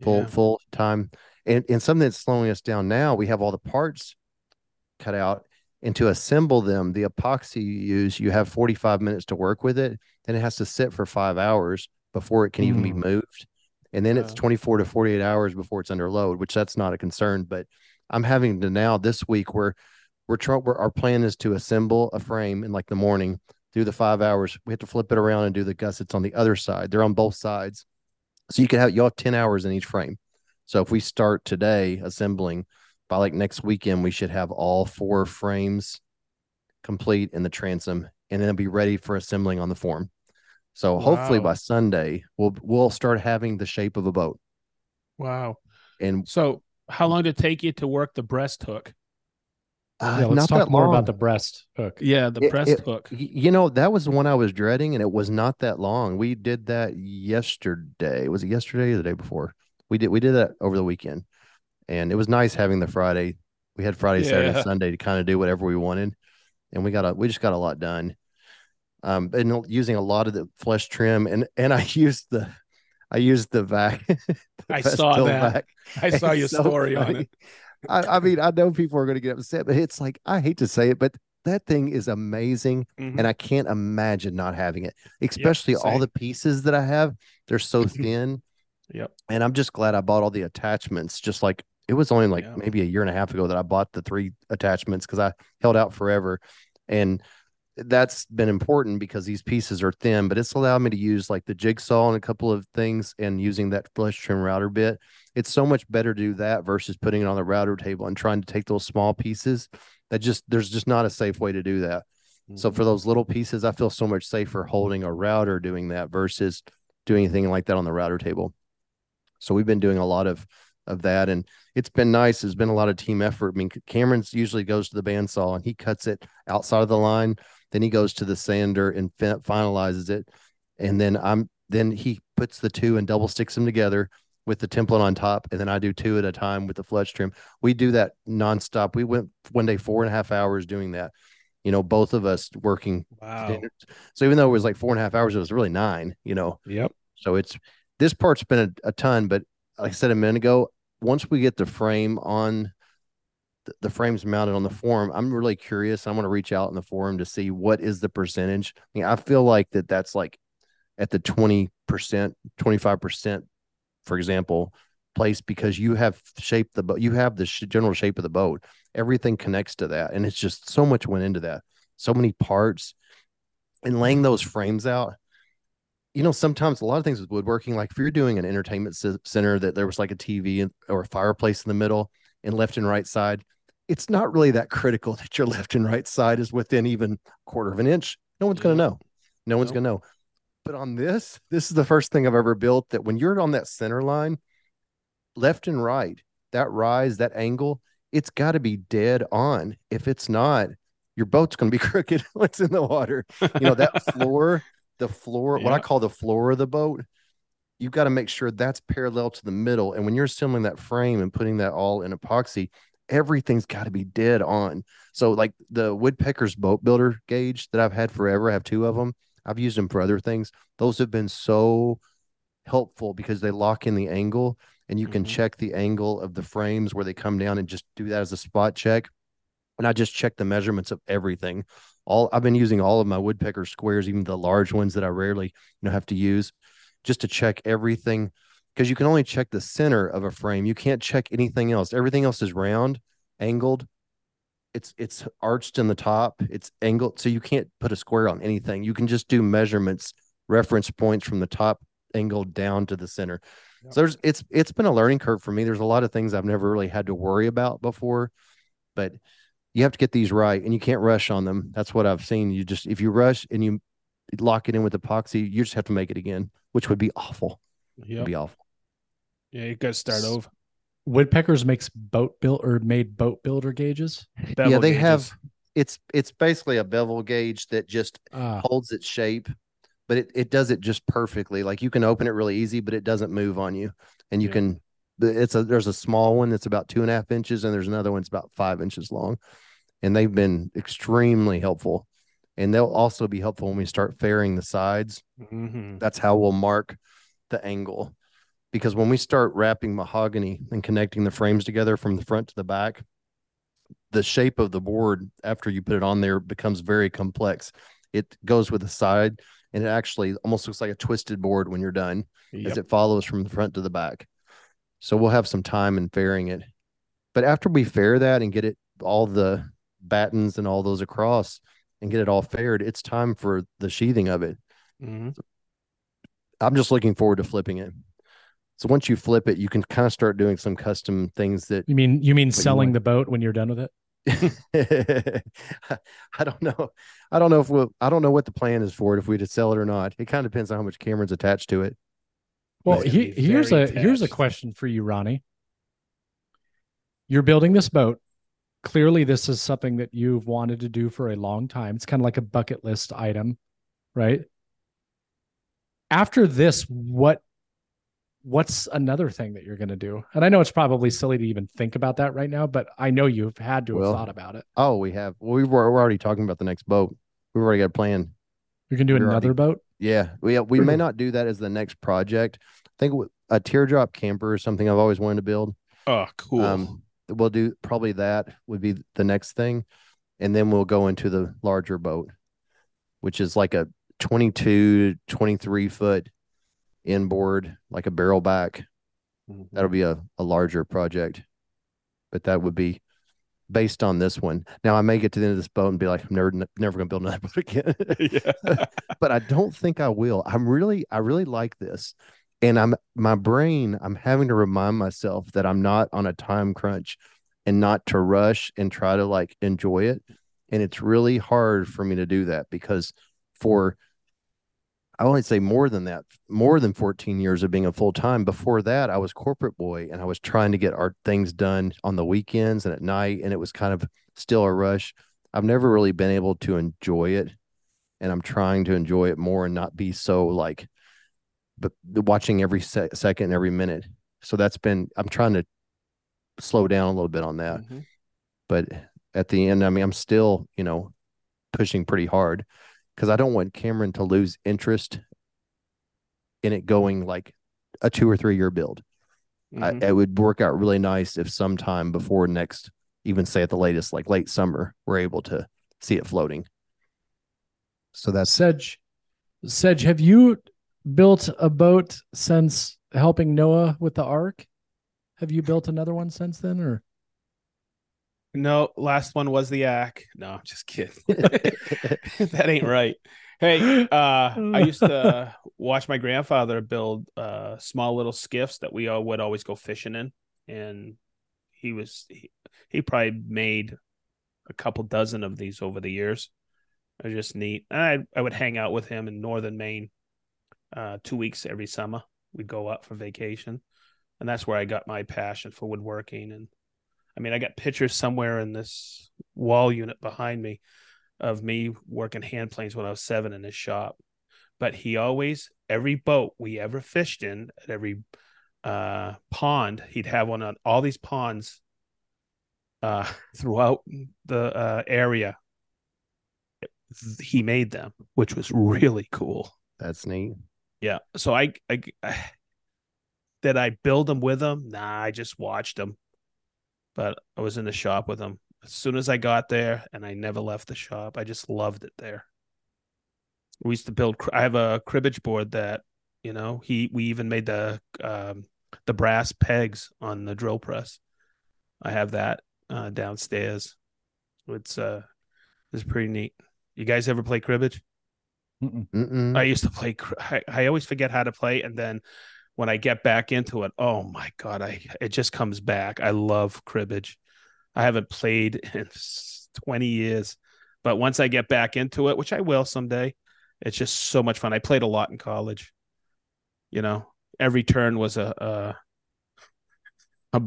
full Yeah. full time. And and something that's slowing us down now, we have all the parts cut out and to assemble them, the epoxy you use, you have 45 minutes to work with it, then it has to sit for 5 hours before it can even be Mm. moved. And then it's 24 to 48 hours before it's under load, which that's not a concern, but I'm having to now this week where we're trying our plan is to assemble a frame in like the morning, do the 5 hours. We have to flip it around and do the gussets on the other side. They're on both sides. So you could have you'll have 10 hours in each frame. So if we start today assembling, by like next weekend, we should have all four frames complete in the transom and then it'll be ready for assembling on the form. So hopefully by Sunday, we'll we'll start having the shape of a boat. Wow. And So, how long did it take you to work the breast hook? uh, yeah, let's not talk that more long. about the breast hook. Yeah, the It- breast it- hook. You know, that was the one I was dreading, and it was not that long. We did that yesterday. Was it yesterday or the day before? We did we did that over the weekend. And it was nice having the Friday. We had Friday, Saturday, Yeah. and Sunday to kind of do whatever we wanted. And we got a we just got a lot done. Um and using a lot of the flush trim and and I used the I used the vac. the I saw that. vac. I saw your so story on it. I, I mean, I know people are going to get upset, but it's like I hate to say it, but that thing is amazing, Mhm. and I can't imagine not having it. Especially all the pieces that I have; they're so thin, Yep. and I'm just glad I bought all the attachments. Just like it was only like Yeah. maybe a year and a half ago that I bought the three attachments because I held out forever, and that's been important because these pieces are thin, but it's allowed me to use like the jigsaw and a couple of things and using that flush trim router bit. It's so much better to do that versus putting it on the router table and trying to take those small pieces. That just there's just not a safe way to do that. So Mhm. for those little pieces, I feel so much safer holding a router doing that versus doing anything like that on the router table. So we've been doing a lot of of that, and it's been nice. There's been a lot of team effort. I mean, Cameron's usually goes to the bandsaw and he cuts it outside of the line. Then he goes to the sander and fin- finalizes it, and then I'm then he puts the two and double sticks them together with the template on top, and then I do two at a time with the flush trim. We do that nonstop. We went one day four and a half hours doing that. You know, both of us working wow. standards. So even though it was like four and a half hours, it was really nine, you know. Yep. So it's this part's been a, a ton, but like I said a minute ago, once we get the frame on the, frames mounted on the form, I'm really curious. i want to reach out in the forum to see what is the percentage. I mean, I feel like that that's like at the 20%, 25%, for example, place because you have shaped the boat, you have the sh- general shape of the boat. Everything connects to that. And it's just so much went into that, so many parts and laying those frames out you know, sometimes a lot of things with woodworking, like if you're doing an entertainment center that there was like a TV or a fireplace in the middle and left and right side, it's not really that critical that your left and right side is within even a quarter of an inch. No one's going to mm-hmm. know. No one's going to know. But on this, this is the first thing I've ever built that when you're on that center line, left and right, that rise, that angle, it's got to be dead on. If it's not, your boat's going to be crooked when it's in the water. You know, that floor, the floor, what I call the floor of the boat, you've got to make sure that's parallel to the middle. And when you're assembling that frame and putting that all in epoxy, everything's got to be dead on. So, like the Woodpecker's boat builder gauge that I've had forever, I have two of them. I've used them for other things. Those have been so helpful because they lock in the angle and you can Mhm. check the angle of the frames where they come down and just do that as a spot check. And I just check the measurements of everything. All I've been using all of my woodpecker squares, even the large ones that I rarely you know have to use, just to check everything because you can only check the center of a frame. You can't check anything else. Everything else is round, angled. It's it's arched in the top. It's angled, so you can't put a square on anything. You can just do measurements, reference points from the top angle down to the center. Yep. So there's it's it's been a learning curve for me. There's a lot of things I've never really had to worry about before, but you have to get these right and you can't rush on them. That's what I've seen. You just if you rush and you lock it in with epoxy, you just have to make it again, which would be awful. Yeah. It'd be awful. Yeah. You got to start S- over. Woodpeckers makes boat build or made boat builder gauges. yeah, they gauges. have it's it's basically a bevel gauge that just Ah, holds its shape, but it, it does it just perfectly. Like you can open it really easy, but it doesn't move on you. And you Yeah. can it's a there's a small one that's about two and a half inches, and there's another one that's about five inches long. And they've been extremely helpful. And they'll also be helpful when we start fairing the sides. Mhm. That's how we'll mark the angle. Because when we start wrapping mahogany and connecting the frames together from the front to the back, the shape of the board after you put it on there becomes very complex. It goes with the side and it actually almost looks like a twisted board when you're done Yep. as it follows from the front to the back. So we'll have some time in fairing it. But after we fair that and get it all the battens and all those across and get it all faired, it's time for the sheathing of it. Mhm. I'm just looking forward to flipping it. So once you flip it, you can kind of start doing some custom things that you mean you mean selling want- the boat when you're done with it? I don't know. I don't know if we'll, I don't know what the plan is for it, if we to sell it or not. It kind of depends on how much Cameron's attached to it. Well, he, here's a here's a question for you, Ronnie. You're building this boat. Clearly, this is something that you've wanted to do for a long time. It's kind of like a bucket list item, right? After this, what what's another thing that you're going to do? And I know it's probably silly to even think about that right now, but I know you've had to have Well, thought about it. Oh, we have. Well, we were, we're already talking about the next boat. We've already got a plan. You're going to do we're another already- boat. Yeah, we we may not do that as the next project. I think a teardrop camper is something I've always wanted to build. Oh, cool. Um, we'll do probably that would be the next thing, and then we'll go into the larger boat, which is like a 22 23 foot inboard, like a barrel back. Mhm. That'll be a, a larger project, but that would be based on this one. Now I may get to the end of this boat and be like, I'm never never gonna build another boat again. but I don't think I will. I'm really, I really like this. And I'm my brain, I'm having to remind myself that I'm not on a time crunch and not to rush and try to like enjoy it. And it's really hard for me to do that because for I only say more than that, more than 14 years of being a full time. Before that, I was corporate boy and I was trying to get our things done on the weekends and at night. And it was kind of still a rush. I've never really been able to enjoy it and I'm trying to enjoy it more and not be so like, but watching every se- second, every minute. So that's been, I'm trying to slow down a little bit on that. Mhm. But at the end, I mean, I'm still, you know, pushing pretty hard because I don't want Cameron to lose interest in it going like a two or three year build. Mhm. I, it would work out really nice if sometime before next, even say at the latest, like late summer, we're able to see it floating. So that's Sedge, Sedge, have you built a boat since helping Noah with the ark? Have you built another one since then, or No, last one was the Ack. No, I'm just kidding. that ain't right. Hey, uh, I used to watch my grandfather build uh, small little skiffs that we all would always go fishing in, and he was he, he probably made a couple dozen of these over the years. They're just neat. I I would hang out with him in northern Maine, uh, two weeks every summer. We'd go up for vacation, and that's where I got my passion for woodworking. And I mean, I got pictures somewhere in this wall unit behind me of me working hand planes when I was seven in his shop. But he always, every boat we ever fished in, at every uh, pond, he'd have one on all these ponds uh, throughout the uh, area. He made them, which was really cool. That's neat. Yeah. So I, I, I did I build them with him? Nah, I just watched them. But I was in the shop with him as soon as I got there, and I never left the shop. I just loved it there. We used to build. I have a cribbage board that you know he. We even made the um, the brass pegs on the drill press. I have that uh, downstairs. It's uh, it's pretty neat. You guys ever play cribbage? Mm-mm. Mm-mm. I used to play. I, I always forget how to play, and then when I get back into it, oh my god, I it just comes back. I love cribbage. I haven't played in twenty years, but once I get back into it, which I will someday, it's just so much fun. I played a lot in college. You know, every turn was a a, a,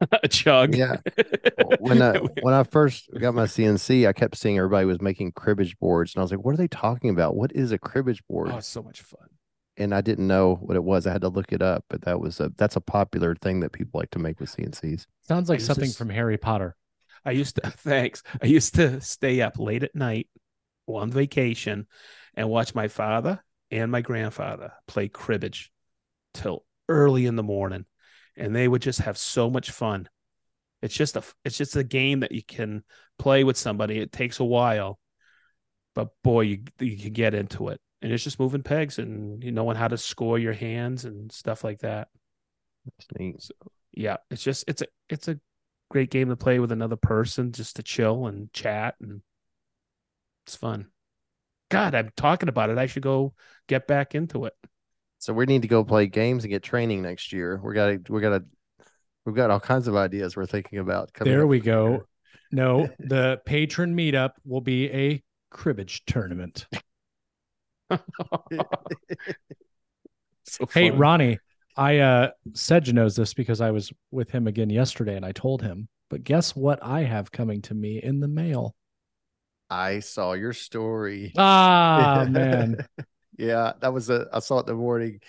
a chug. Yeah. when I when I first got my CNC, I kept seeing everybody was making cribbage boards, and I was like, "What are they talking about? What is a cribbage board?" oh, it's so much fun. And I didn't know what it was. I had to look it up, but that was a that's a popular thing that people like to make with CNCs. Sounds like something is- from Harry Potter. I used to thanks. I used to stay up late at night on vacation and watch my father and my grandfather play cribbage till early in the morning. And they would just have so much fun. It's just a it's just a game that you can play with somebody. It takes a while. But boy, you you can get into it. And it's just moving pegs and you knowing how to score your hands and stuff like that That's neat. yeah it's just it's a it's a great game to play with another person just to chill and chat and it's fun god i'm talking about it i should go get back into it So we need to go play games and get training next year. We got to we got to we've got all kinds of ideas we're thinking about. coming There we for the year. go. No, the patron meetup will be a cribbage tournament. so Hey. Ronnie, I uh Sedge knows this because I was with him again yesterday and I told him. But guess what I have coming to me in the mail? I saw your story. Ah man. yeah, that was a I saw it the morning.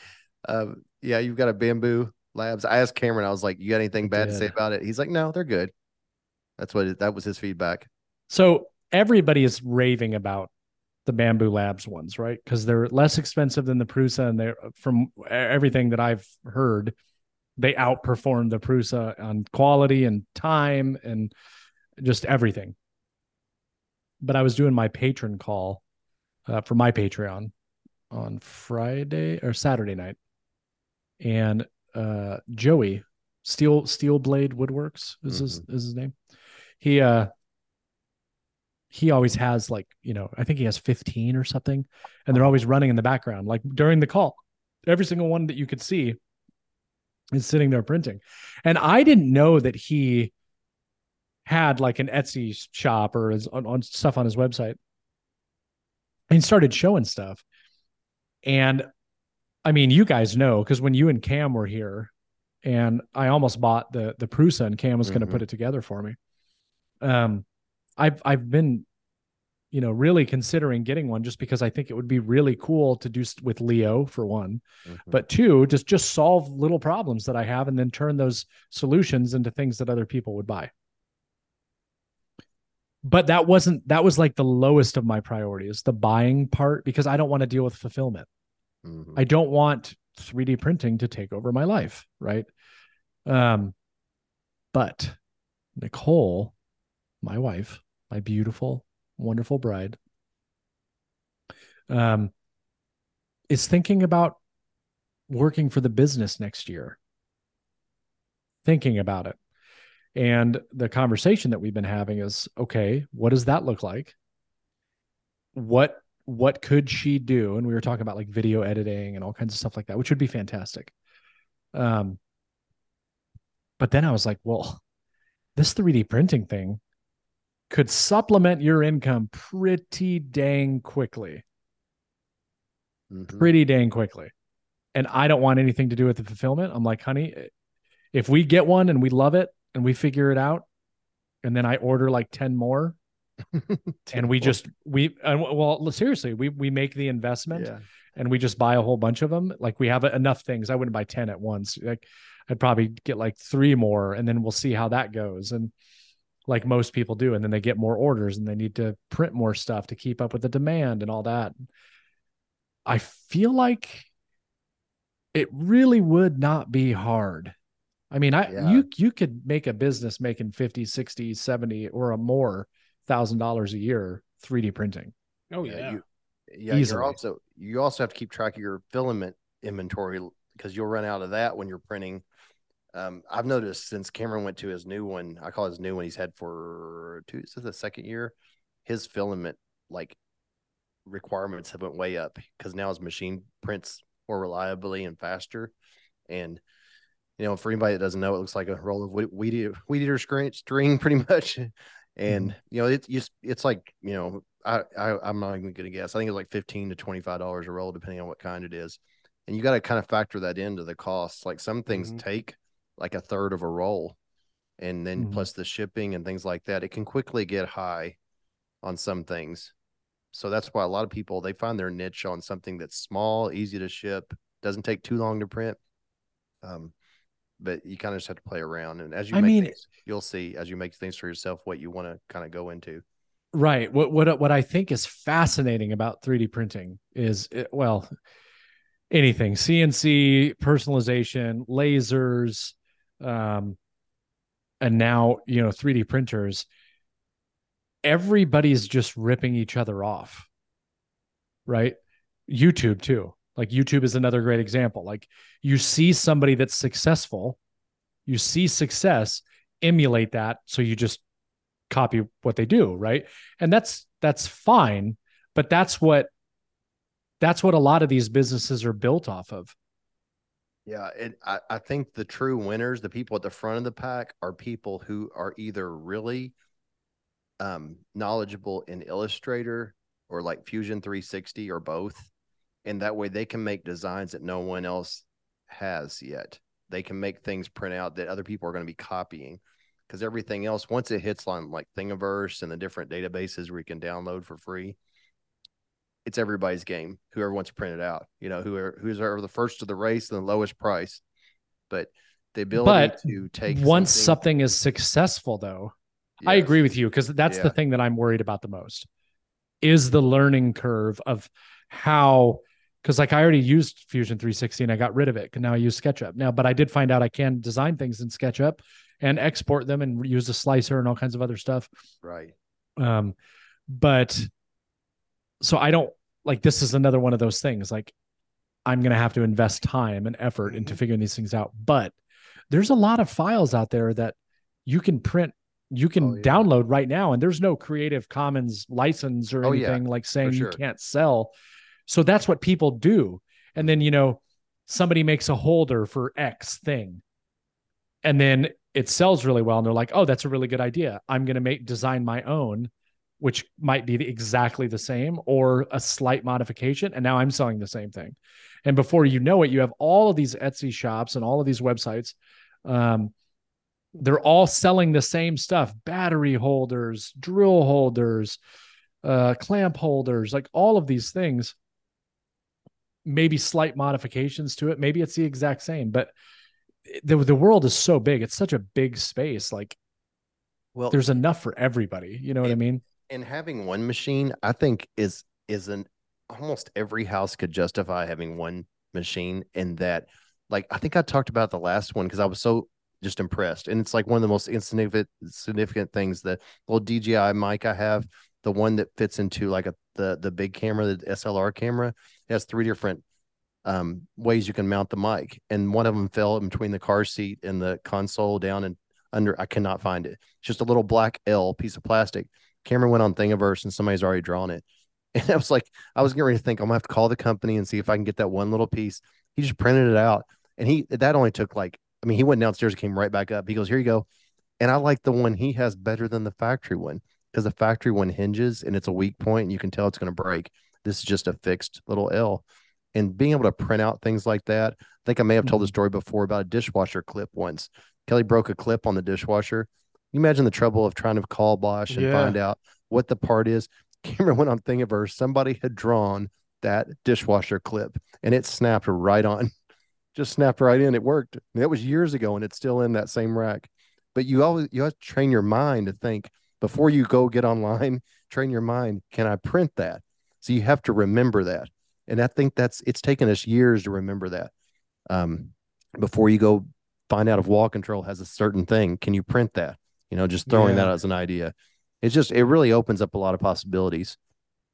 Um, yeah, you've got a Bambu Labs. I asked Cameron, I was like, "You got anything bad to say about it?" He's like, "No, they're good." That's what it, that was his feedback. So everybody is raving about the Bambu Labs ones, right? Because they're less expensive than the Prusa, and they're from everything that I've heard, they outperform the Prusa on quality and time and just everything. But I was doing my patron call uh, for my Patreon on Friday or Saturday night, and uh, Joey Steel Steel Blade Woodworks is his is his name. He uh he always has like you know i think he has 15 or something and they're always running in the background like during the call. Every single one that you could see is sitting there printing. And i didn't know that he had like an etsy shop or is on, on stuff on his website. And started showing stuff. And i mean you guys know because when you and cam were here and i almost bought the the prusa and cam was going to put it together for me. Um I've I've been, you know, really considering getting one just because I think it would be really cool to do with Leo for one, Mhm. but two, just just solve little problems that I have and then turn those solutions into things that other people would buy. But that wasn't that was like the lowest of my priorities, the buying part, because I don't want to deal with fulfillment. Mhm. I don't want 3D printing to take over my life, right? Um, but Nicole, my wife, my beautiful, wonderful bride, um, is thinking about working for the business next year. Thinking about it. And the conversation that we've been having is okay, what does that look like? What what could she do? And we were talking about like video editing and all kinds of stuff like that, which would be fantastic. Um, but then I was like, well, this 3D printing thing could supplement your income pretty dang quickly. Mhm. Pretty dang quickly. And I don't want anything to do with the fulfillment. I'm like, honey, if we get one and we love it and we figure it out, and then I order like 10 more, and we just we and well seriously we we make the investment yeah. and we just buy a whole bunch of them like we have enough things i wouldn't buy 10 at once like i'd probably get like three more and then we'll see how that goes and like most people do and then they get more orders and they need to print more stuff to keep up with the demand and all that i feel like it really would not be hard i mean i Yeah. you you could make a business making 50 60 70 or a more thousand dollars a year 3d printing Oh Yeah, yeah. you- yeah, Easily. you're also you also have to keep track of your filament inventory because you'll run out of that when you're printing. Um, I've noticed since Cameron went to his new one, I call his new one. He's had for two. This is the second year. His filament like requirements have went way up because now his machine prints more reliably and faster. And you know, for anybody that doesn't know, it looks like a roll of weed, weed eater, weed eater string, string pretty much. And you know, it's just it's like you know, I, I I'm not even gonna guess. I think it's like fifteen to twenty five dollars a roll, depending on what kind it is. And you got to kind of factor that into the costs. Like some things Mhm. take like a third of a roll, and then Mhm. plus the shipping and things like that, it can quickly get high on some things. So that's why a lot of people they find their niche on something that's small, easy to ship, doesn't take too long to print. Um, but you kind of just have to play around, and as you I make mean- things, you'll see as you make things for yourself what you want to kind of go into. Right. What what what I think is fascinating about 3D printing is it, well, anything CNC, personalization, lasers, um, and now you know 3D printers. Everybody's just ripping each other off, right? YouTube too. Like YouTube is another great example. Like you see somebody that's successful, you see success, emulate that, so you just copy what they do right and that's that's fine but that's what that's what a lot of these businesses are built off of Yeah, and I, I think the true winners, the people at the front of the pack, are people who are either really um, knowledgeable in Illustrator or like Fusion 360 or both. And that way they can make designs that no one else has yet. They can make things print out that other people are going to be copying. Because everything else, once it hits on like Thingiverse and the different databases where you can download for free, it's everybody's game. Whoever wants to print it out, you know, whoever who's ever the first to the race and the lowest price. But the ability But to take once something, something is successful though i agree with you because that's the thing that i'm worried about the most is the learning curve of how because like i already used fusion 360 and i got rid of it and now i use sketchup now but i did find out i can design things in sketchup and export them and use a slicer and all kinds of other stuff right. um but so i don't like this is another one of those things like i'm going to have to invest time and effort into Mm-hmm. figuring these things out but there's a lot of files out there that you can print you can Oh, yeah. download right now and there's no creative commons license or Oh, yeah, anything like saying sure. you can't sell so that's what people do and then you know somebody makes a holder for x thing and then it sells really well and they're like oh that's a really good idea i'm going to make design my own which might be the- exactly the same or a slight modification. And now i'm selling the same thing. And before you know it you have all of these etsy shops and all of these websites. Um, they're all selling the same stuff battery holders drill holders uh, clamp holders like all of these things. Maybe slight modifications to it. Maybe it's the exact same but the, the world is so big. It's such a big space. Like Well, there's enough for everybody. You know what i mean and having one machine, I think is is an almost every house could justify having one machine. and that, like I think I talked about the last one because I was so just impressed, and it's like one of the most insignificant significant things. The little DJI mic I have, the one that fits into like a the the big camera, the SLR camera, has three different um ways you can mount the mic, and one of them fell in between the car seat and the console down and under. I cannot find it. It's just a little black L piece of plastic. Cameron went on Thingiverse and somebody's already drawn it. And I was like, I was getting ready to think, I'm gonna have to call the company and see if I can get that one little piece. He just printed it out. And he that only took like, I mean, he went downstairs and came right back up. He goes, Here you go. And I like the one he has better than the factory one because the factory one hinges and it's a weak point and you can tell it's gonna break. This is just a fixed little L. And being able to print out things like that, I think I may have told the Mhm. story before about a dishwasher clip once. Kelly broke a clip on the dishwasher. You imagine the trouble of trying to call Bosch and Yeah. find out what the part is. Cameron went on Thingiverse. Somebody had drawn that dishwasher clip and it snapped right on. Just snapped right in. It worked. I mean, that was years ago and it's still in that same rack. But you always you have to train your mind to think before you go get online, train your mind, can I print that? So you have to remember that. And I think that's it's taken us years to remember that. Um, before you go find out if wall control has a certain thing, can you print that? You know, just throwing Yeah. that as an idea. It's just it really opens up a lot of possibilities.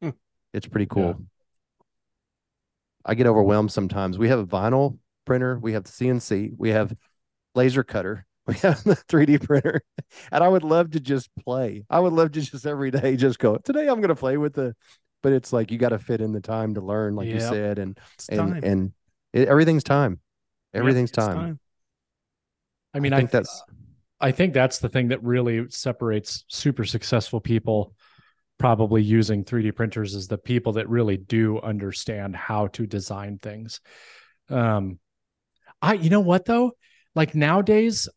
Hmm. It's pretty cool. Yeah. I get overwhelmed sometimes. We have a vinyl printer, we have the CNC, we have laser cutter, we have the 3D printer, and I would love to just play. I would love to just every day just go, today I'm going to play with the, but it's like you got to fit in the time to learn, like you said, and It's and time. and it, everything's time. Everything's it's time. I mean, I I, think that's I think that's the thing that really separates super successful people probably using 3D printers is the people that really do understand how to design things. Um I you know what though? Like nowadays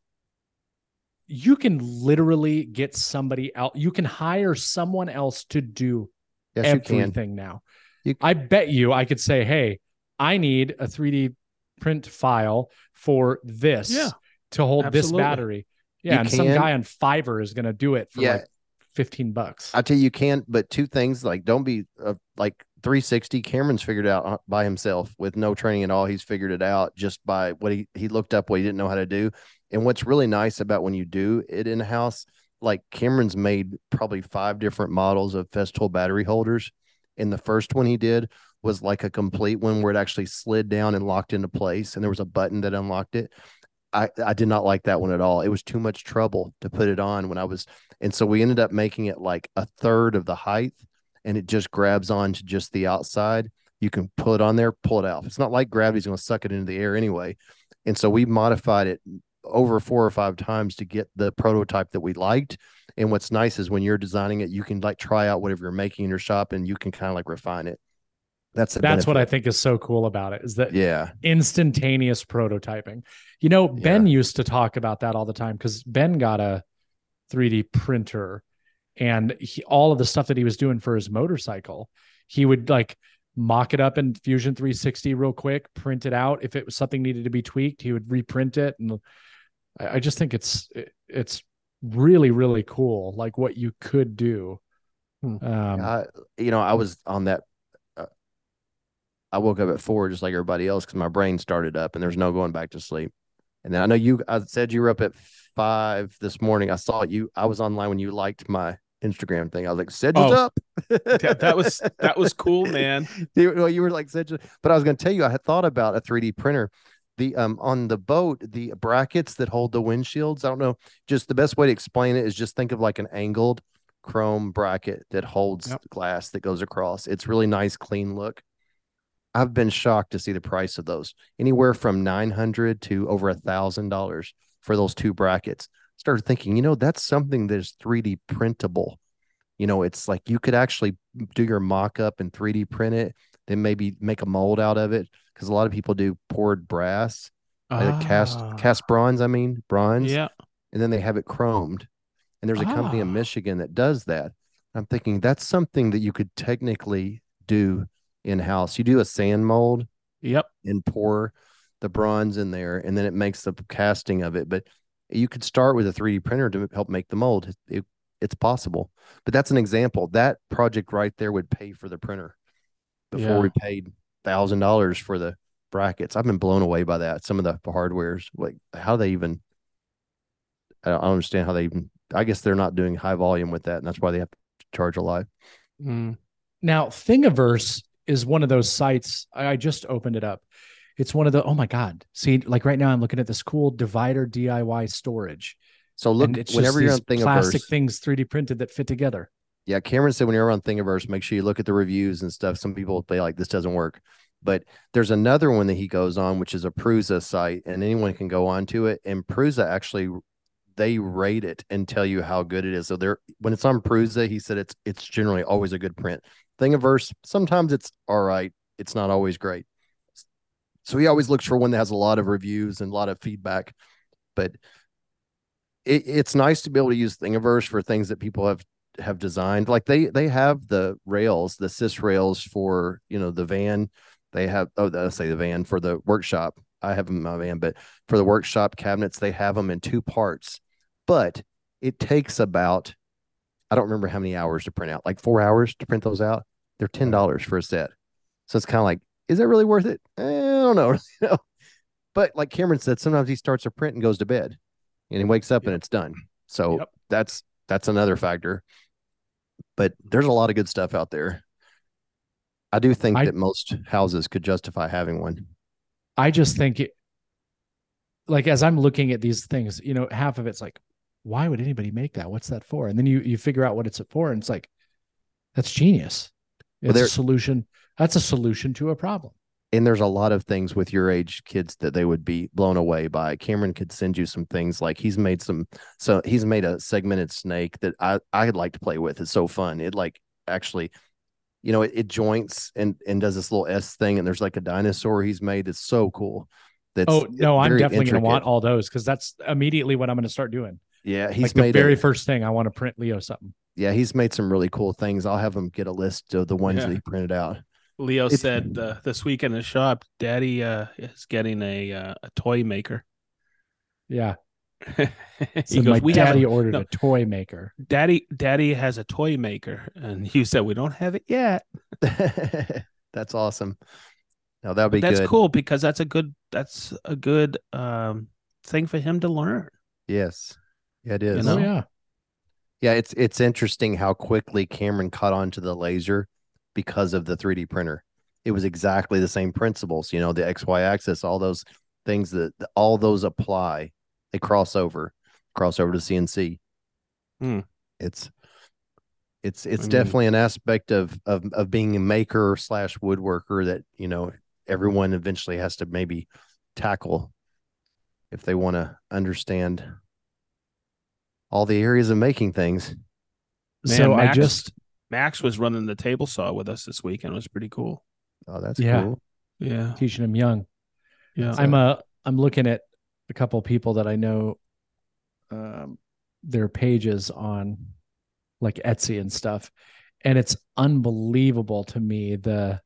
you can literally get somebody else you can hire someone else to do yes, you can. everything now. You- I bet you I could say, "Hey, I need a 3D print file for this Yeah, to hold this battery." Yeah, You and some guy on Fiverr is going to do it for Yeah. like 15 bucks. I tell you, you can't. But two things like don't be uh, like 360. Cameron's figured out uh, by himself with no training at all. He's figured it out just by what he he looked up what he didn't know how to do. And what's really nice about when you do it in house, like Cameron's made probably five different models of Festool battery holders. And the first one he did was like a complete one where it actually slid down and locked into place, and there was a button that unlocked it. I, I did not like that one at all. It was too much trouble to put it on when I was and so we ended up making it like a third of the height and it just grabs on to just the outside. You can pull it on there, pull it out. It's not like gravity's going to suck it into the air anyway. And so we modified it over four or five times to get the prototype that we liked. And what's nice is when you're designing it, you can like try out whatever you're making in your shop and you can kind of like refine it. That's the That's what I think is so cool about it is that Yeah. instantaneous prototyping. You know, Ben used to talk about that all the time because Ben got a 3D printer and he, all of the stuff that he was doing for his motorcycle, he would like mock it up in Fusion 360 real quick, print it out. If it was something needed to be tweaked, he would reprint it. And I, I just think it's it- it's really really cool, like what you could do. Hmm. Um, I, you know, I was on that. I woke up at four, just like everybody else, because my brain started up, and there's no going back to sleep. And then I know you. I said you were up at five this morning. I saw you. I was online when you liked my Instagram thing. I was like, "Sedge's Oh, up." that, that was that was cool, man. You, well, you were like Sedge, but I was going to tell you, I had thought about a 3D printer. The um on the boat, the brackets that hold the windshields. I don't know. Just the best way to explain it is just think of like an angled chrome bracket that holds Yep. glass that goes across. It's really nice, clean look. I've been shocked to see the price of those, anywhere from nine hundred to over a thousand dollars for those two brackets. Started thinking, you know, that's something that is 3D printable. You know, it's like you could actually do your mock up and 3D print it, then maybe make a mold out of it. Because a lot of people do poured brass, uh, cast Ah, cast bronze. I mean bronze, Yeah, and then they have it chromed. And there's a company in Ah. Michigan that does that. I'm thinking that's something that you could technically do in house. You do a sand mold yep. and pour the bronze in there, and then it makes the casting of it. But you could start with a 3D printer to help make the mold. It, it's possible, but that's an example. That project right there would pay for the printer before Yeah. we paid thousand dollars for the brackets. I've been blown away by that. Some of the hardwares, like how they even. I don't understand how they even. I guess they're not doing high volume with that, and that's why they have to charge a lot. Mm. Now, Thingiverse is one of those sites. I just opened it up. It's one of the, oh my God. See, like right now, I'm looking at this cool divider DIY storage. So look, it's whenever you're on these plastic things 3D printed that fit together. yeah, Cameron said when you're on Thingiverse, make sure you look at the reviews and stuff. Some people they like this doesn't work, but there's another one that he goes on, which is a Prusa site, and anyone can go onto it. And Prusa actually they rate it and tell you how good it is. So they're when it's on Prusa, he said it's it's generally always a good print. Thingiverse, sometimes it's all right. It's not always great. So he always looks for one that has a lot of reviews and a lot of feedback. But it, it's nice to be able to use Thingiverse for things that people have have designed like they they have the rails the sys rails for you know the van they have oh let's say the van for the workshop i have them in my van but for the workshop cabinets they have them in two parts but it takes about i don't remember how many hours to print out like four hours to print those out they're ten dollars for a set so it's kind of like is that really worth it eh, i don't know you know but like cameron said sometimes he starts a print and goes to bed and he wakes up Yep. and it's done so Yep. that's that's another factor but there's a lot of good stuff out there. I do think I- that most houses could justify having one. I just think it, like as I'm looking at these things, you know, half of it's like, why would anybody make that? What's that for? And then you you figure out what it's for, and it's like, that's genius. Well, It's there- a solution. That's a solution to a problem. And there's a lot of things with your age kids that they would be blown away by. Cameron could send you some things like he's made some so he's made a segmented snake that I I'd like to play with. It's so fun. It like actually you know, it, it joints and and does this little S thing and there's like a dinosaur he's made. that's so cool. That's oh no, I'm definitely going to want all those because that's immediately what I'm going to start doing. Yeah, he's like the made very a, first thing I want to print Leo something. yeah, he's made some really cool things. I'll have him get a list of the ones Yeah. that he printed out. Leo It's- said uh, this week in the shop, Daddy uh, is getting a uh, a toy maker. Yeah, he so goes, my "We have daddy a, ordered no. a toy maker. Daddy. Daddy has a toy maker, and you said we don't have it yet. that's awesome. No, that would be That's good. cool because that's a good that's a good um, thing for him to learn. Yes. Yeah, it is. You know? Oh yeah, Yeah, it's it's interesting how quickly Cameron caught on to the laser because of the 3D printer. It was exactly the same principles, you know, the XY axis, all those things that all those apply. They cross over, cross over to CNC. Hmm. It's it's it's mean- definitely an aspect of of of being a maker slash woodworker that, you know, everyone eventually has to maybe tackle if they want to understand all the areas of making things. Man, so I just Max was running the table saw with us this weekend. It was pretty cool. Oh, that's Yeah. cool. Yeah, teaching him young. yeah. I'm uh I'm looking at a couple people that I know um their pages on like Etsy and stuff and it's unbelievable to me the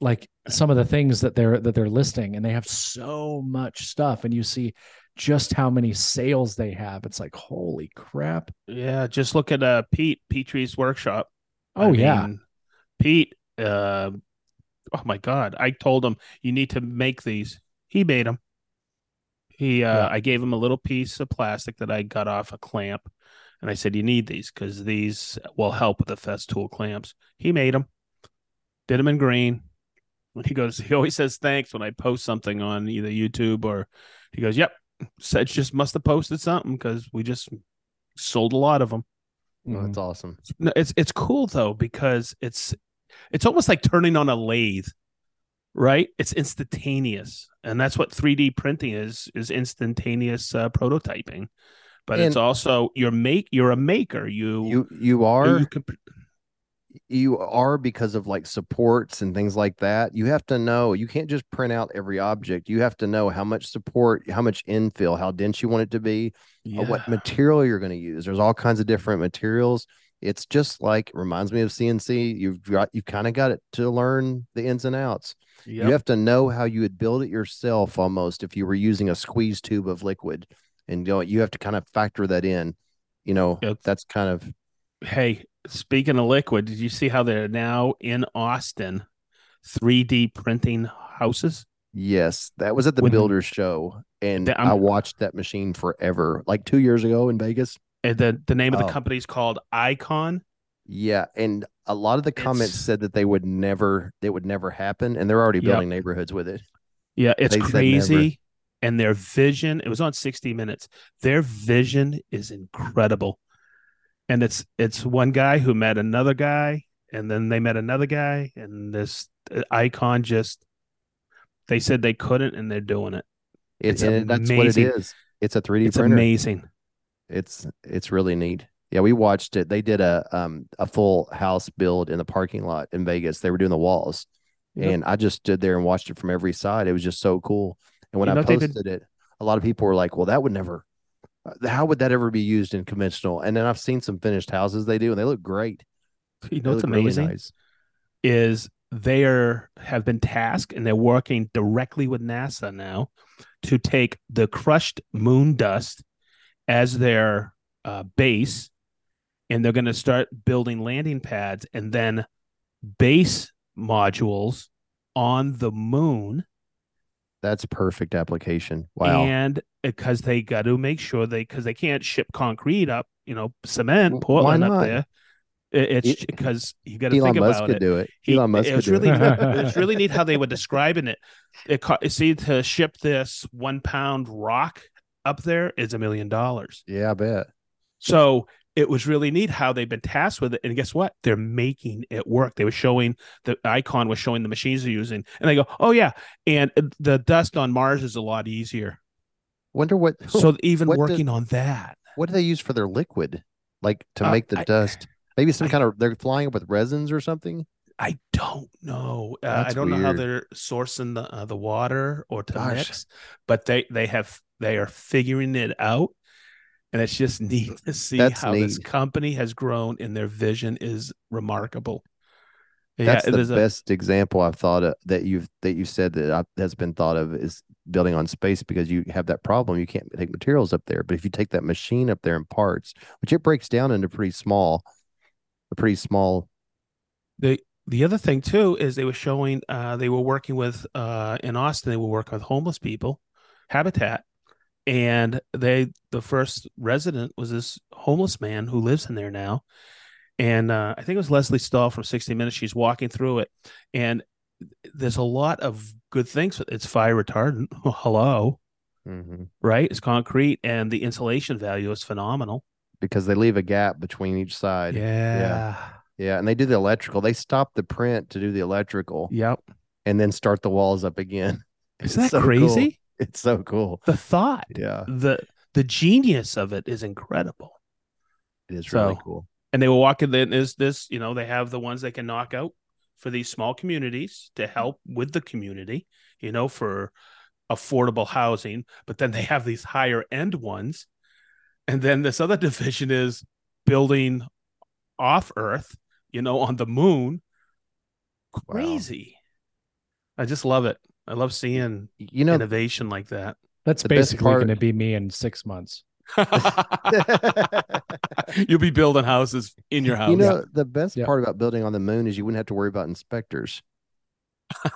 like some of the things that they're that they're listing and they have so much stuff and you see just how many sales they have it's like holy crap Yeah, just look at uh Pete Petrie's workshop. oh I yeah mean, Pete. Uh, oh my God! I told him you need to make these. He made them. He, uh, Yeah. I gave him a little piece of plastic that I got off a clamp, and I said, "You need these because these will help with the Festool clamps." He made them. Did them in green. He goes. He always says thanks when I post something on either YouTube or. He goes, "Yep." Said just must have posted something because we just sold a lot of them. Oh, that's awesome. No, it's it's cool though because it's it's almost like turning on a lathe, right? It's instantaneous, and that's what 3D printing is is instantaneous uh, prototyping. But it's also you're make you're a maker. You You you are you can, you are because of like supports and things like that. You have to know you can't just print out every object. You have to know how much support, how much infill, how dense you want it to be, uh, what material you're going to use. There's all kinds of different materials. It's just like reminds me of CNC. You've got you kind of got it to learn the ins and outs. Yep. You have to know how you would build it yourself almost if you were using a squeeze tube of liquid. And you know, you have to kind of factor that in. You know, Yep. that's kind of Hey, speaking of liquid, did you see how they're now in Austin, 3D printing houses? yes, that was at the When- builders show. And The- I'm- watched that machine forever, like two years ago in Vegas. And the the name of the Oh. company is called Icon. Yeah. And a lot of the comments It's- said that they would never, it would never happen. And they're already Yep. building neighborhoods with it. Yeah, it's They crazy. And their vision, it was on 60 Minutes. Their vision is incredible. And it's it's one guy who met another guy, and then they met another guy, and this uh, icon just they said they couldn't, and they're doing it. It- It's and that's what it amazing. It's a 3D It's printer. amazing. It's it's really neat. Yeah, we watched it. They did a um a full house build in the parking lot in Vegas. They were doing the walls. Yep. And I just stood there and watched it from every side. It was just so cool. And when You I know, did- posted it, a lot of people were like, "Well, that would never How would that ever be used in conventional? And then I've seen some finished houses they do, and they look great. You know what's look really amazing nice. is they are have been tasked and they're working directly with NASA now to take the crushed moon dust as their uh, base, and they're going to start building landing pads and then base modules on the moon. That's perfect application. Wow. And uh, because they got to make sure they because they can't ship concrete up, you know, cement, Portland up there. It- It's because you got to think Musk about could it. do it. He- Elon Musk it could was do really it. it's really neat how they were describing it. It see to ship this one pound rock up there is a million dollars. Yeah, I bet. So it was really neat how they've been tasked with it. And guess what? They're making it work. They were showing the icon was showing the machines they're using, and they go, "Oh yeah," and the dust on Mars is a lot easier. Wonder what So even What working on that, what do they use for their liquid? Like to Uh, make the I- dust? Maybe some I- kind of they're flying up with resins or something. I don't know. Uh, I don't know how they're sourcing the uh, the water or to Gosh. mix, but they they have they are figuring it out, and it's just neat to see That's how this company has grown and their vision is remarkable. That's the there's a- best example I've thought of that you've that you said that I, has been thought of is building on space because you have that problem. You can't take materials up there, but if you take that machine up there in parts, which it breaks down into pretty small, a pretty small. the the other thing too is they were showing uh they were working with uh in Austin they were working with homeless people habitat and they the first resident was this homeless man who lives in there now and uh I think it was Lesley Stahl from 60 minutes she's walking through it and there's a lot of good things it's fire retardant hello Mhm. right it's concrete and the insulation value is phenomenal Because they leave a gap between each side. yeah Yeah, yeah. and they do the electrical. They stop the print to do the electrical, yep and then start the walls up again. isn't that so cool. It's so cool. the thought Yeah, the the genius of it is incredible. it is really cool. And they will walk in. then is this, you know, they have the ones they can knock out for these small communities to help with the community, you know, for affordable housing, but then they have these higher end ones. And then this other division is building off earth, you know, on the moon. Wow. Crazy. I just love it. I love seeing You know, innovation like that. That's The best basically going to be me in six months. You'll be building houses in your house. you know, the best Yeah. part about building on the moon is you wouldn't have to worry about inspectors.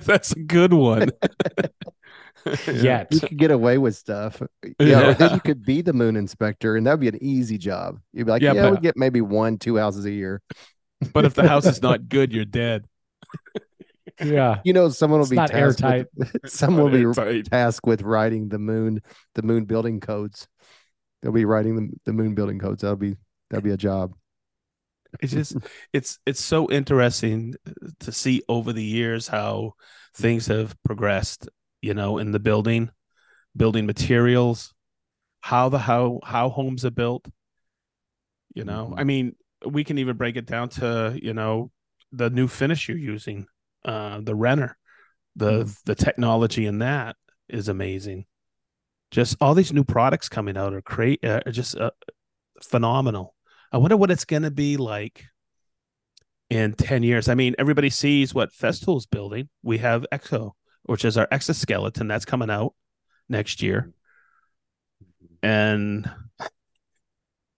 That's a good one. Yet. You could get away with stuff. Yeah, or then you could be the moon inspector, and that'd be an easy job. You'd be like, Yeah, yeah, we get maybe one, two houses a year. But if the house is not good, you're dead. Yeah. You know, someone will It's be not tasked with- airtight. someone will be Airtight. tasked with writing the moon, the moon building codes. They'll be writing the, the moon building codes. That'll be that'll be a job. It's just it's it's so interesting to see over the years how things have progressed, you know, in the building, building materials, how the how how homes are built. You know, Mhm. I mean, we can even break it down to, you know, the new finish you're using, uh the Renner. The the technology in that is amazing. Just all these new products coming out are great, uh, are just uh, phenomenal. I wonder what it's going to be like in 10 years. I mean, everybody sees what Festool's building. We have Exo, which is our exoskeleton that's coming out next year. And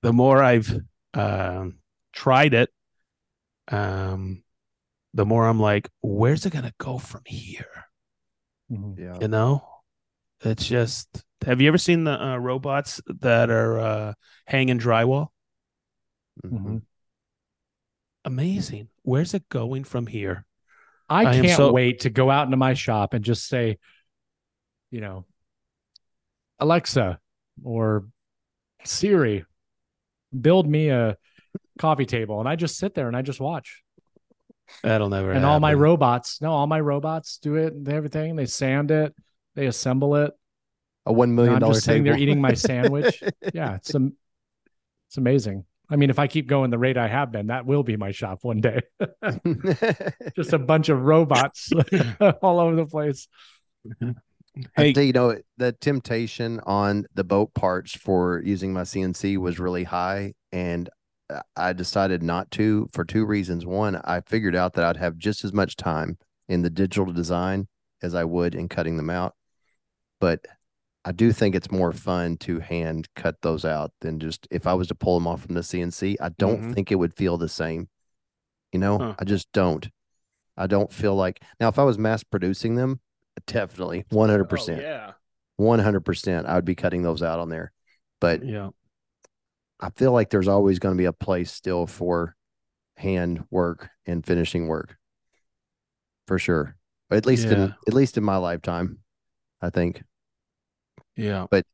the more I've um, tried it, um, the more I'm like, where's it going to go from here? Mhm. Yeah. You know, it's just. Have you ever seen the uh, robots that are uh, hanging drywall? Mhm. Mhm. Amazing. Where's it going from here? I I can't so- wait to go out into my shop and just say, you know, Alexa or Siri, build me a coffee table. And I just sit there and I just watch. That'll never. and all my robots, no, all my robots do it and everything. They sand it, they assemble it. A million I'm dollar just sitting eating my sandwich. Yeah, it's am- it's amazing. I mean, if I keep going the rate I have been, that will be my shop one day. just a bunch of robots all over the place. I Hey, you, you know, the temptation on the boat parts for using my CNC was really high, and I decided not to for two reasons. One, I figured out that I'd have just as much time in the digital design as I would in cutting them out, but I do think it's more fun to hand cut those out than just if I was to pull them off from the CNC. I don't Mhm. think it would feel the same. You know, Huh. I just don't. I don't feel like now if I was mass producing them, definitely 100%. Oh, yeah. One hundred percent, I would be cutting those out on there. But Yeah. I feel like there's always going to be a place still for hand work and finishing work, for sure. At least in at least in my lifetime, I think. Yeah. But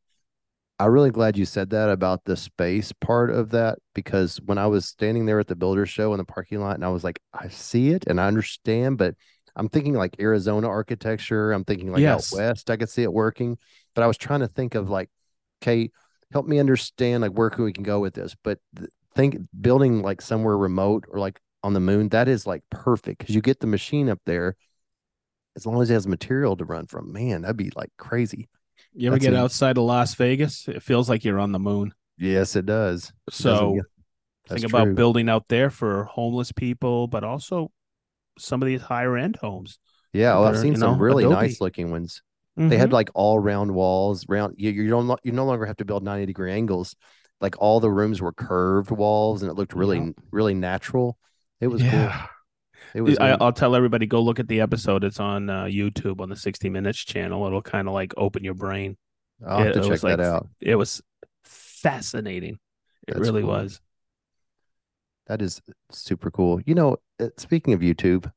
I'm really glad you said that about the space part of that because when I was standing there at the builder show in the parking lot and I was like, I see it and I understand, but I'm thinking like Arizona architecture. I'm thinking like Yes. out west, I could see it working. But I was trying to think of like, okay, help me understand like where can we can go with this. But th- think building like somewhere remote or like on the moon, that is like perfect because you get the machine up there as long as it has material to run from. Man, that'd be like crazy. You ever That's get a- outside of Las Vegas? It feels like you're on the moon. Yes, it does. It So that's think about true. building out there for homeless people, but also some of these higher end homes. Yeah, well, I've seen some know, really Adobe. nice looking ones. They had Mhm. like all round walls, round. You you don't you no longer have to build ninety degree angles. Like all the rooms were curved walls, and it looked really Yeah. really natural. It was yeah. cool. It was. I, I'll tell everybody go look at the episode. It's on uh, YouTube on the 60 Minutes channel. It'll kind of like open your brain. I'll have it to check was that like- out. It was fascinating. It That's really cool. was. That is super cool. You know, uh, speaking of YouTube,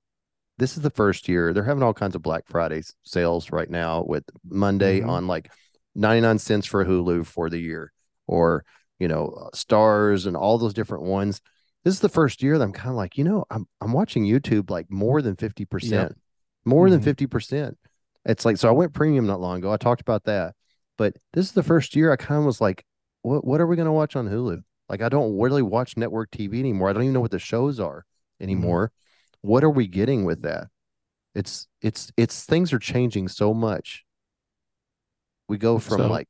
this is the first year they're having all kinds of Black Friday sales right now with Monday Mhm. on like 99 cents for Hulu for the year or, you know, uh, Starz and all those different ones. This is the first year that I'm kind of like, you know, I'm I'm watching YouTube like more than 50%. More than Mhm. 50%. It's like so I went premium not long ago. I talked about that. But this is the first year I kind of was like, what what are we going to watch on Hulu? Like I don't really watch network TV anymore. I don't even know what the shows are anymore. What are we getting with that? It's it's it's things are changing so much. We go from So- like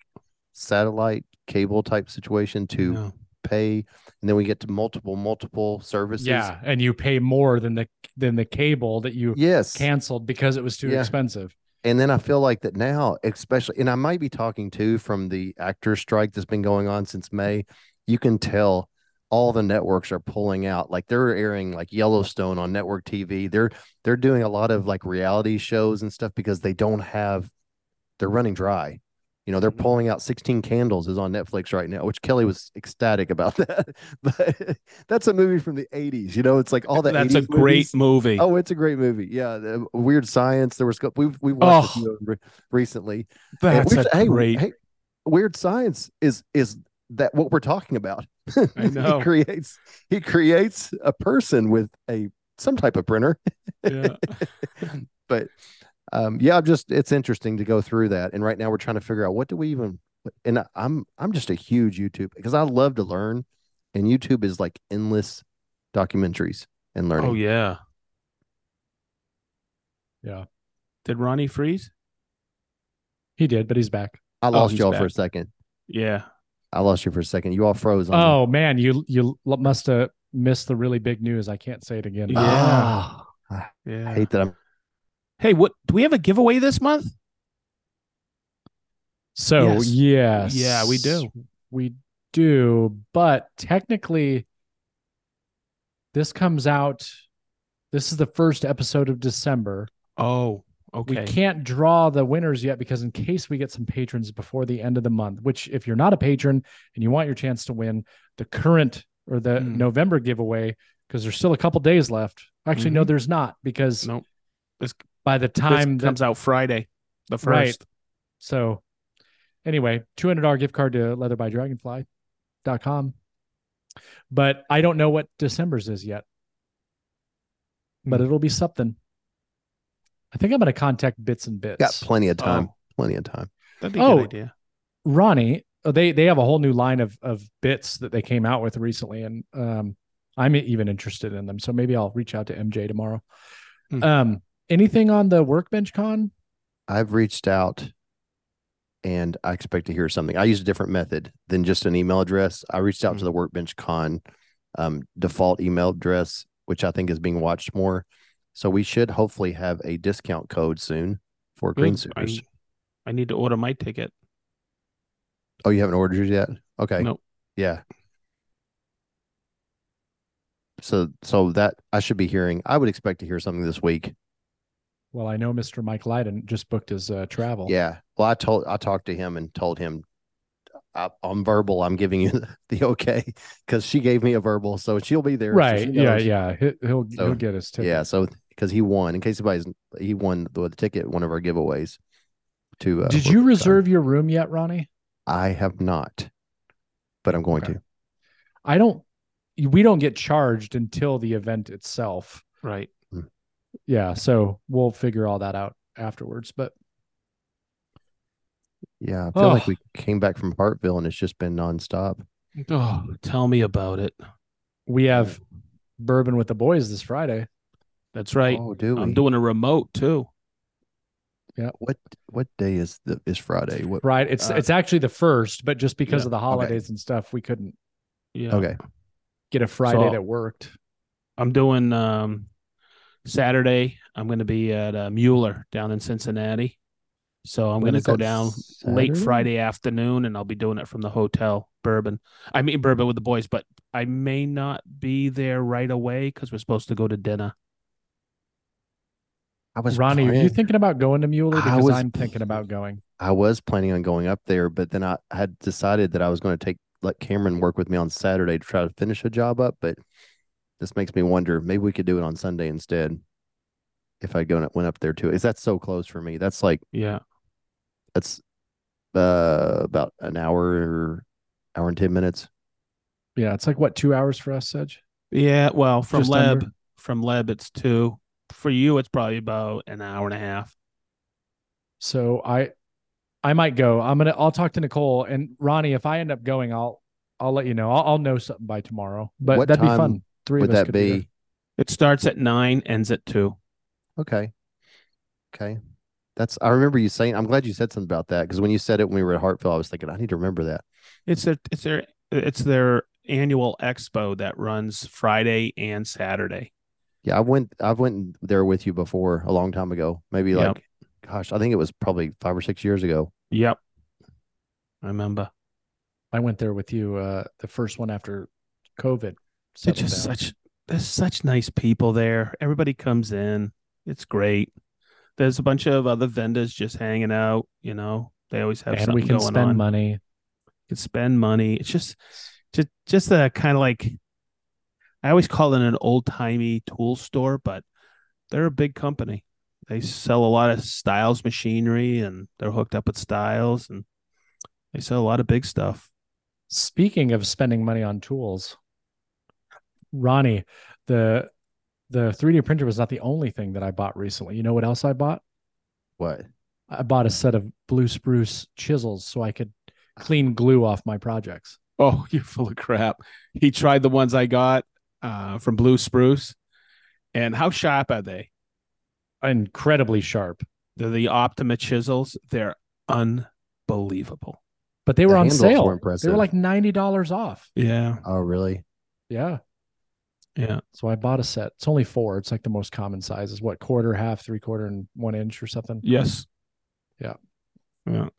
satellite cable type situation to Yeah. pay and then we get to multiple multiple services. Yeah, and you pay more than the than the cable that you Yes. canceled because it was too Yeah. expensive. And then I feel like that now, especially, and I might be talking too from the actor strike that's been going on since May. You can tell all the networks are pulling out. Like they're airing like Yellowstone on network TV. They're they're doing a lot of like reality shows and stuff because they don't have. They're running dry. You know, they're Mhm. pulling out 16 Candles is on Netflix right now, which Kelly was ecstatic about that. but that's a movie from the 80s. You know, it's like all that. That's a great movies. movie. Oh, it's a great movie. Yeah, Weird Science. There was we've we've watched Oh. a few of them re- recently. And That's a hey, great. hey, Weird Science is is that what we're talking about? I know. he creates he creates a person with a some type of printer. Yeah. but um, yeah, I'm just it's interesting to go through that. And right now we're trying to figure out what do we even. And I- I'm I'm just a huge YouTube because I love to learn, and YouTube is like endless documentaries and learning. Oh yeah. Yeah, Did Ronnie freeze? he did, but he's back. I lost he's y'all for a second. Yeah. I lost you for a second. You all froze on me. Oh man, you you must have missed the really big news. I can't say it again. Yeah. Ah, I hate that I'm Hey, what do we have a giveaway this month? So Yes. yes, Yeah, we do. we do. But technically, this comes out. This is the first episode of December. Oh, okay. We can't draw the winners yet because in case we get some patrons before the end of the month, which if you're not a patron and you want your chance to win the current or the Mm. November giveaway, because there's still a couple days left. Actually, no, Mhm. there's not because Nope. This, by the time that comes out Friday, the Right. first. So anyway, $200 gift card to leatherbydragonfly.com. But I don't know what December's is yet. But Hmm. it'll be something. I think I'm going to contact Bits and Bits. got plenty of time. Oh. Plenty of time. That'd be a Oh. good idea. Ronnie, uh, they they have a whole new line of of bits that they came out with recently, and um, I'm even interested in them. So maybe I'll reach out to MJ tomorrow. Hmm. Um, anything on the Workbench Con? I've reached out and I expect to hear something. I use a different method than just an email address. I reached out Mhm. to the Workbench Con um, default email address, which I think is being watched more. So we should hopefully have a discount code soon for Green Good. I, Suiters. I need to order my ticket. Oh, you haven't ordered yours yet? Okay. Nope. Yeah. So so that I should be hearing. I would expect to hear something this week. Well, I know Mr. Mike Lyden just booked his uh, travel. Yeah. Well, I told I talked to him and told him I, am verbal I'm giving you the okay because she gave me a verbal, so she'll be there. Right. she yeah. Yeah. He- He'll So, he'll get his ticket. Yeah. So because he won, in case anybody's he won the, the ticket, one of our giveaways. To uh, Did you Con. reserve your room yet, Ronnie? I have not, but I'm going Okay. to. I don't. We don't get charged until the event itself. Right. Yeah. So we'll figure all that out afterwards. But Yeah, I feel like Oh. we came back from Hartville and it's just been nonstop. Oh, tell me about it. we have bourbon with the boys this Friday. That's right. Oh, do we? I'm doing a remote too. Yeah. What what day is the is Friday? What Right. It's Uh, it's actually the first, but just because yeah, of the okay. holidays and stuff, we couldn't Yeah. okay. get a Friday So- that worked. I'm doing um Saturday. I'm going to be at uh, Mueller down in Cincinnati. So I'm When going to go that, down late Friday afternoon and I'll be doing it from the hotel bourbon. I mean bourbon with the boys, but I may not be there right away cuz we're supposed to go to dinner. I was Ronnie, are you thinking about going to Mueller? I Because was- I'm thinking about going. I was planning on going up there, but then I had decided that I was going to take let Cameron work with me on Saturday to try to finish a job up, but this makes me wonder maybe we could do it on Sunday instead. If I go and went up there too, is that so close for me? That's like Yeah. that's uh about an hour or hour and ten minutes. Yeah, it's like what two hours for us, Sedge? Yeah, well, from Just Leb, under? from Leb it's 2. For you it's probably about an hour and a half. So I I might go. I'm gonna I'll talk to Nicole and Ronnie. If I end up going, I'll I'll let you know. I'll, I'll know something by tomorrow. But What that'd be fun. Three Would of us that could be, be It starts at 9, ends at 2. okay? Okay, that's. I remember you saying. I'm glad you said something about that because when you said it when we were at Hartville, I was thinking I need to remember that. It's their it's their it's their annual expo that runs Friday and Saturday. Yeah, I went. I went there with you before a long time ago. Maybe Yep. like, gosh, I think it was probably five or six years ago. Yep. I remember. I went there with you. Uh, the first one after COVID. They're just down. such there's such nice people there. Everybody comes in. It's great. There's a bunch of other vendors just hanging out, you know. They always have and something we can going spend on. money. You can spend money. It's just just just a kind of like I always call it an old timey tool store, but they're a big company. They sell a lot of Stiles machinery and they're hooked up with Stiles and they sell a lot of big stuff. Speaking of spending money on tools, Ronnie, the the 3D printer was not the only thing that I bought recently. You know what else I bought? What? I bought a set of blue spruce chisels so I could clean glue off my projects. Oh, you're full of crap. He tried the ones I got uh, from Blue Spruce. And how sharp are they? Incredibly sharp, They're the Optima chisels. They're unbelievable. but they were The on sale. were They were like $90 off. Yeah. Oh, really? Yeah. Yeah. So I bought a set. It's only four. It's like the most common size is what quarter, half, three quarter, and one inch or something. Yes. Yeah. Yeah.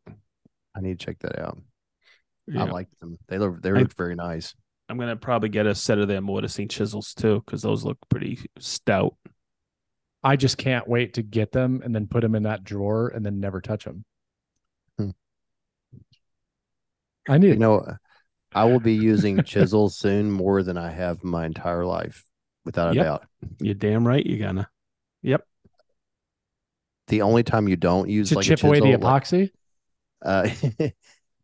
I need to check that out. yeah. I like them. They look. They I- look very nice. I'm gonna probably get a set of their mortising chisels too, because those look pretty stout. I just can't wait to get them and then put them in that drawer and then never touch them. Hmm. I need You know, I will be using chisels soon more than I have my entire life, without a Yep. doubt. You're damn right you're gonna. Yep. The only time you don't use to like chip a away the chisel, like- epoxy. uh,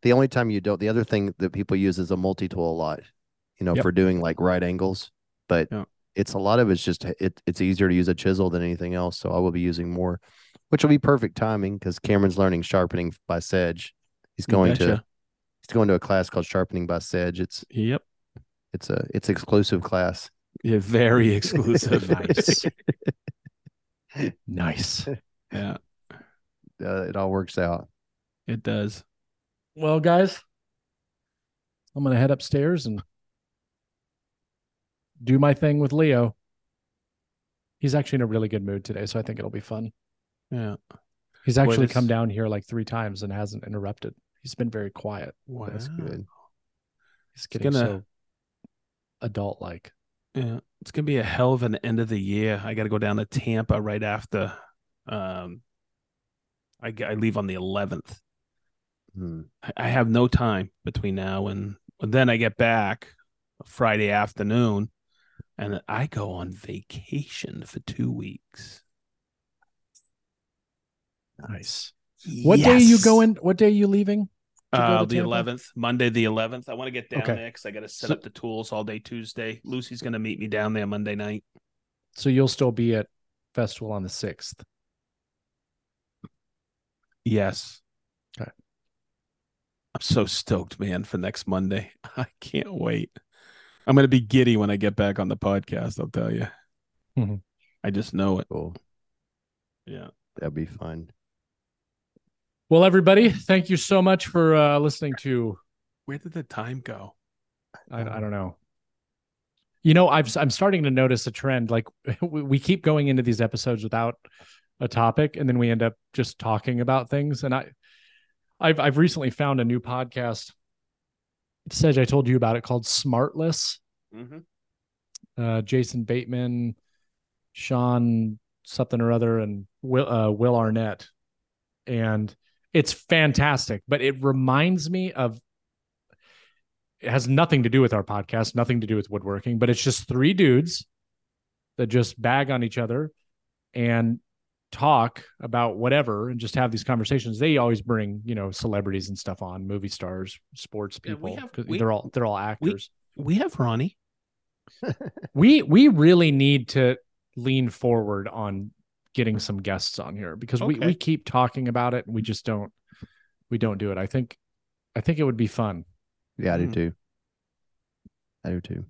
the only time you don't. The other thing that people use is a multi tool a lot. You know, Yep. for doing like right angles, but Yeah. it's a lot of it's just it. It's easier to use a chisel than anything else. So I will be using more, which will be perfect timing because Cameron's learning sharpening by Sedge. He's You going to he's going to a class called sharpening by Sedge. It's Yep. it's a it's exclusive class. You're very exclusive. Nice. nice. yeah, Uh, it all works out. it does. Well, guys, I'm gonna head upstairs and do my thing with Leo. He's actually in a really good mood today, so I think it'll be fun. Yeah. He's actually this- come down here like three times and hasn't interrupted. He's been very quiet. Wow. That's good. He's getting gonna- so adult like. Yeah. It's gonna be a hell of an end of the year. I got to go down to Tampa right after. Um, I I leave on the 11th. Hmm. I- I have no time between now and, and then I get back Friday afternoon, and I go on vacation for two weeks. Nice. What day are you Yes. going? What day are you leaving? Uh, the 11th, Monday the 11th. I want to get down Okay. there because I got to set So- up the tools all day Tuesday. Lucy's going to meet me down there Monday night. So you'll still be at Festool on the sixth. Yes. Okay. I'm so stoked, man, for next Monday. I can't wait. I'm going to be giddy when I get back on the podcast, I'll tell you. Mhm. I just know it. Cool. Yeah. That'd be fun. Well, everybody, thank you so much for uh, listening to. Where did the time go? I, I don't know. You know, I've I'm starting to notice a trend. Like we, we keep going into these episodes without a topic, and then we end up just talking about things. And I, I've I've recently found a new podcast. Sedge, I told you about it called Smartless. Mm-hmm. uh, Jason Bateman, Sean something or other, and Will uh, Will Arnett, and it's fantastic. But it reminds me of. It has nothing to do with our podcast, nothing to do with woodworking, but it's just three dudes that just bag on each other and talk about whatever and just have these conversations. They always bring, you know, celebrities and stuff on, movie stars, sports Yeah, people. have- we- they're all they're all actors We have Ronnie. we we really need to lean forward on getting some guests on here because we we keep talking about it and we just don't we don't do it. I think I think it would be fun. Yeah, I do Mm. too. I do too.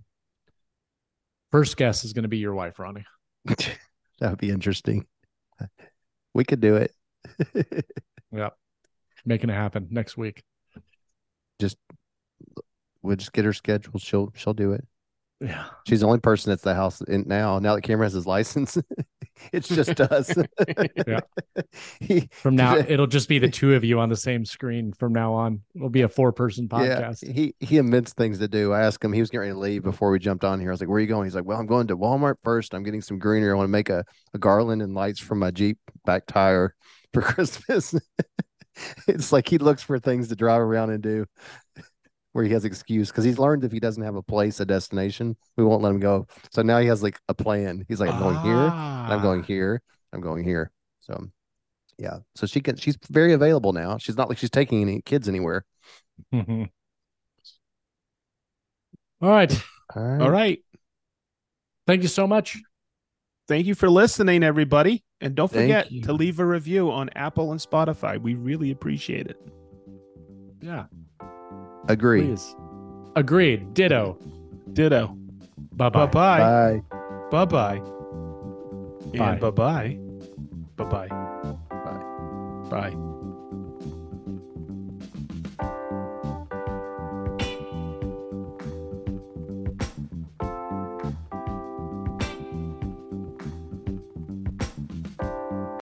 First guest is going to be your wife, Ronnie. that would be interesting. We could do it. Yep. Making it happen next week. Just we'll just get her scheduled. She'll she'll do it. Yeah. She's the only person that's the house in now. Now that Cameron has his license, it's just us. Yeah. He- From now it'll just be the two of you on the same screen from now on. It'll be a four person podcast. Yeah, he he invents things to do. I asked him. He was getting ready to leave before we jumped on here. I was like, "Where are you going?" He's like, "Well, I'm going to Walmart first. I'm getting some greenery. I want to make a, a garland and lights for my Jeep back tire for Christmas." it's like he looks for things to drive around and do, where he has excuse because he's learned if he doesn't have a place, a destination, we won't let him go. So now he has like a plan. He's like, "I'm going here. and I'm going Ah. here. I'm going here." So. Yeah, so she can. She's very available now. She's not like she's taking any kids anywhere. Mhm. All right. All right. All right. Thank you so much. Thank you for listening, everybody. And don't forget to leave a review on Apple and Spotify. We really appreciate it. Yeah. Agree. Please. Agreed. Ditto. Ditto. Bye Bye bye. bye. Bye. Bye bye. Bye. And bye bye. Bye bye. Bye. Bye.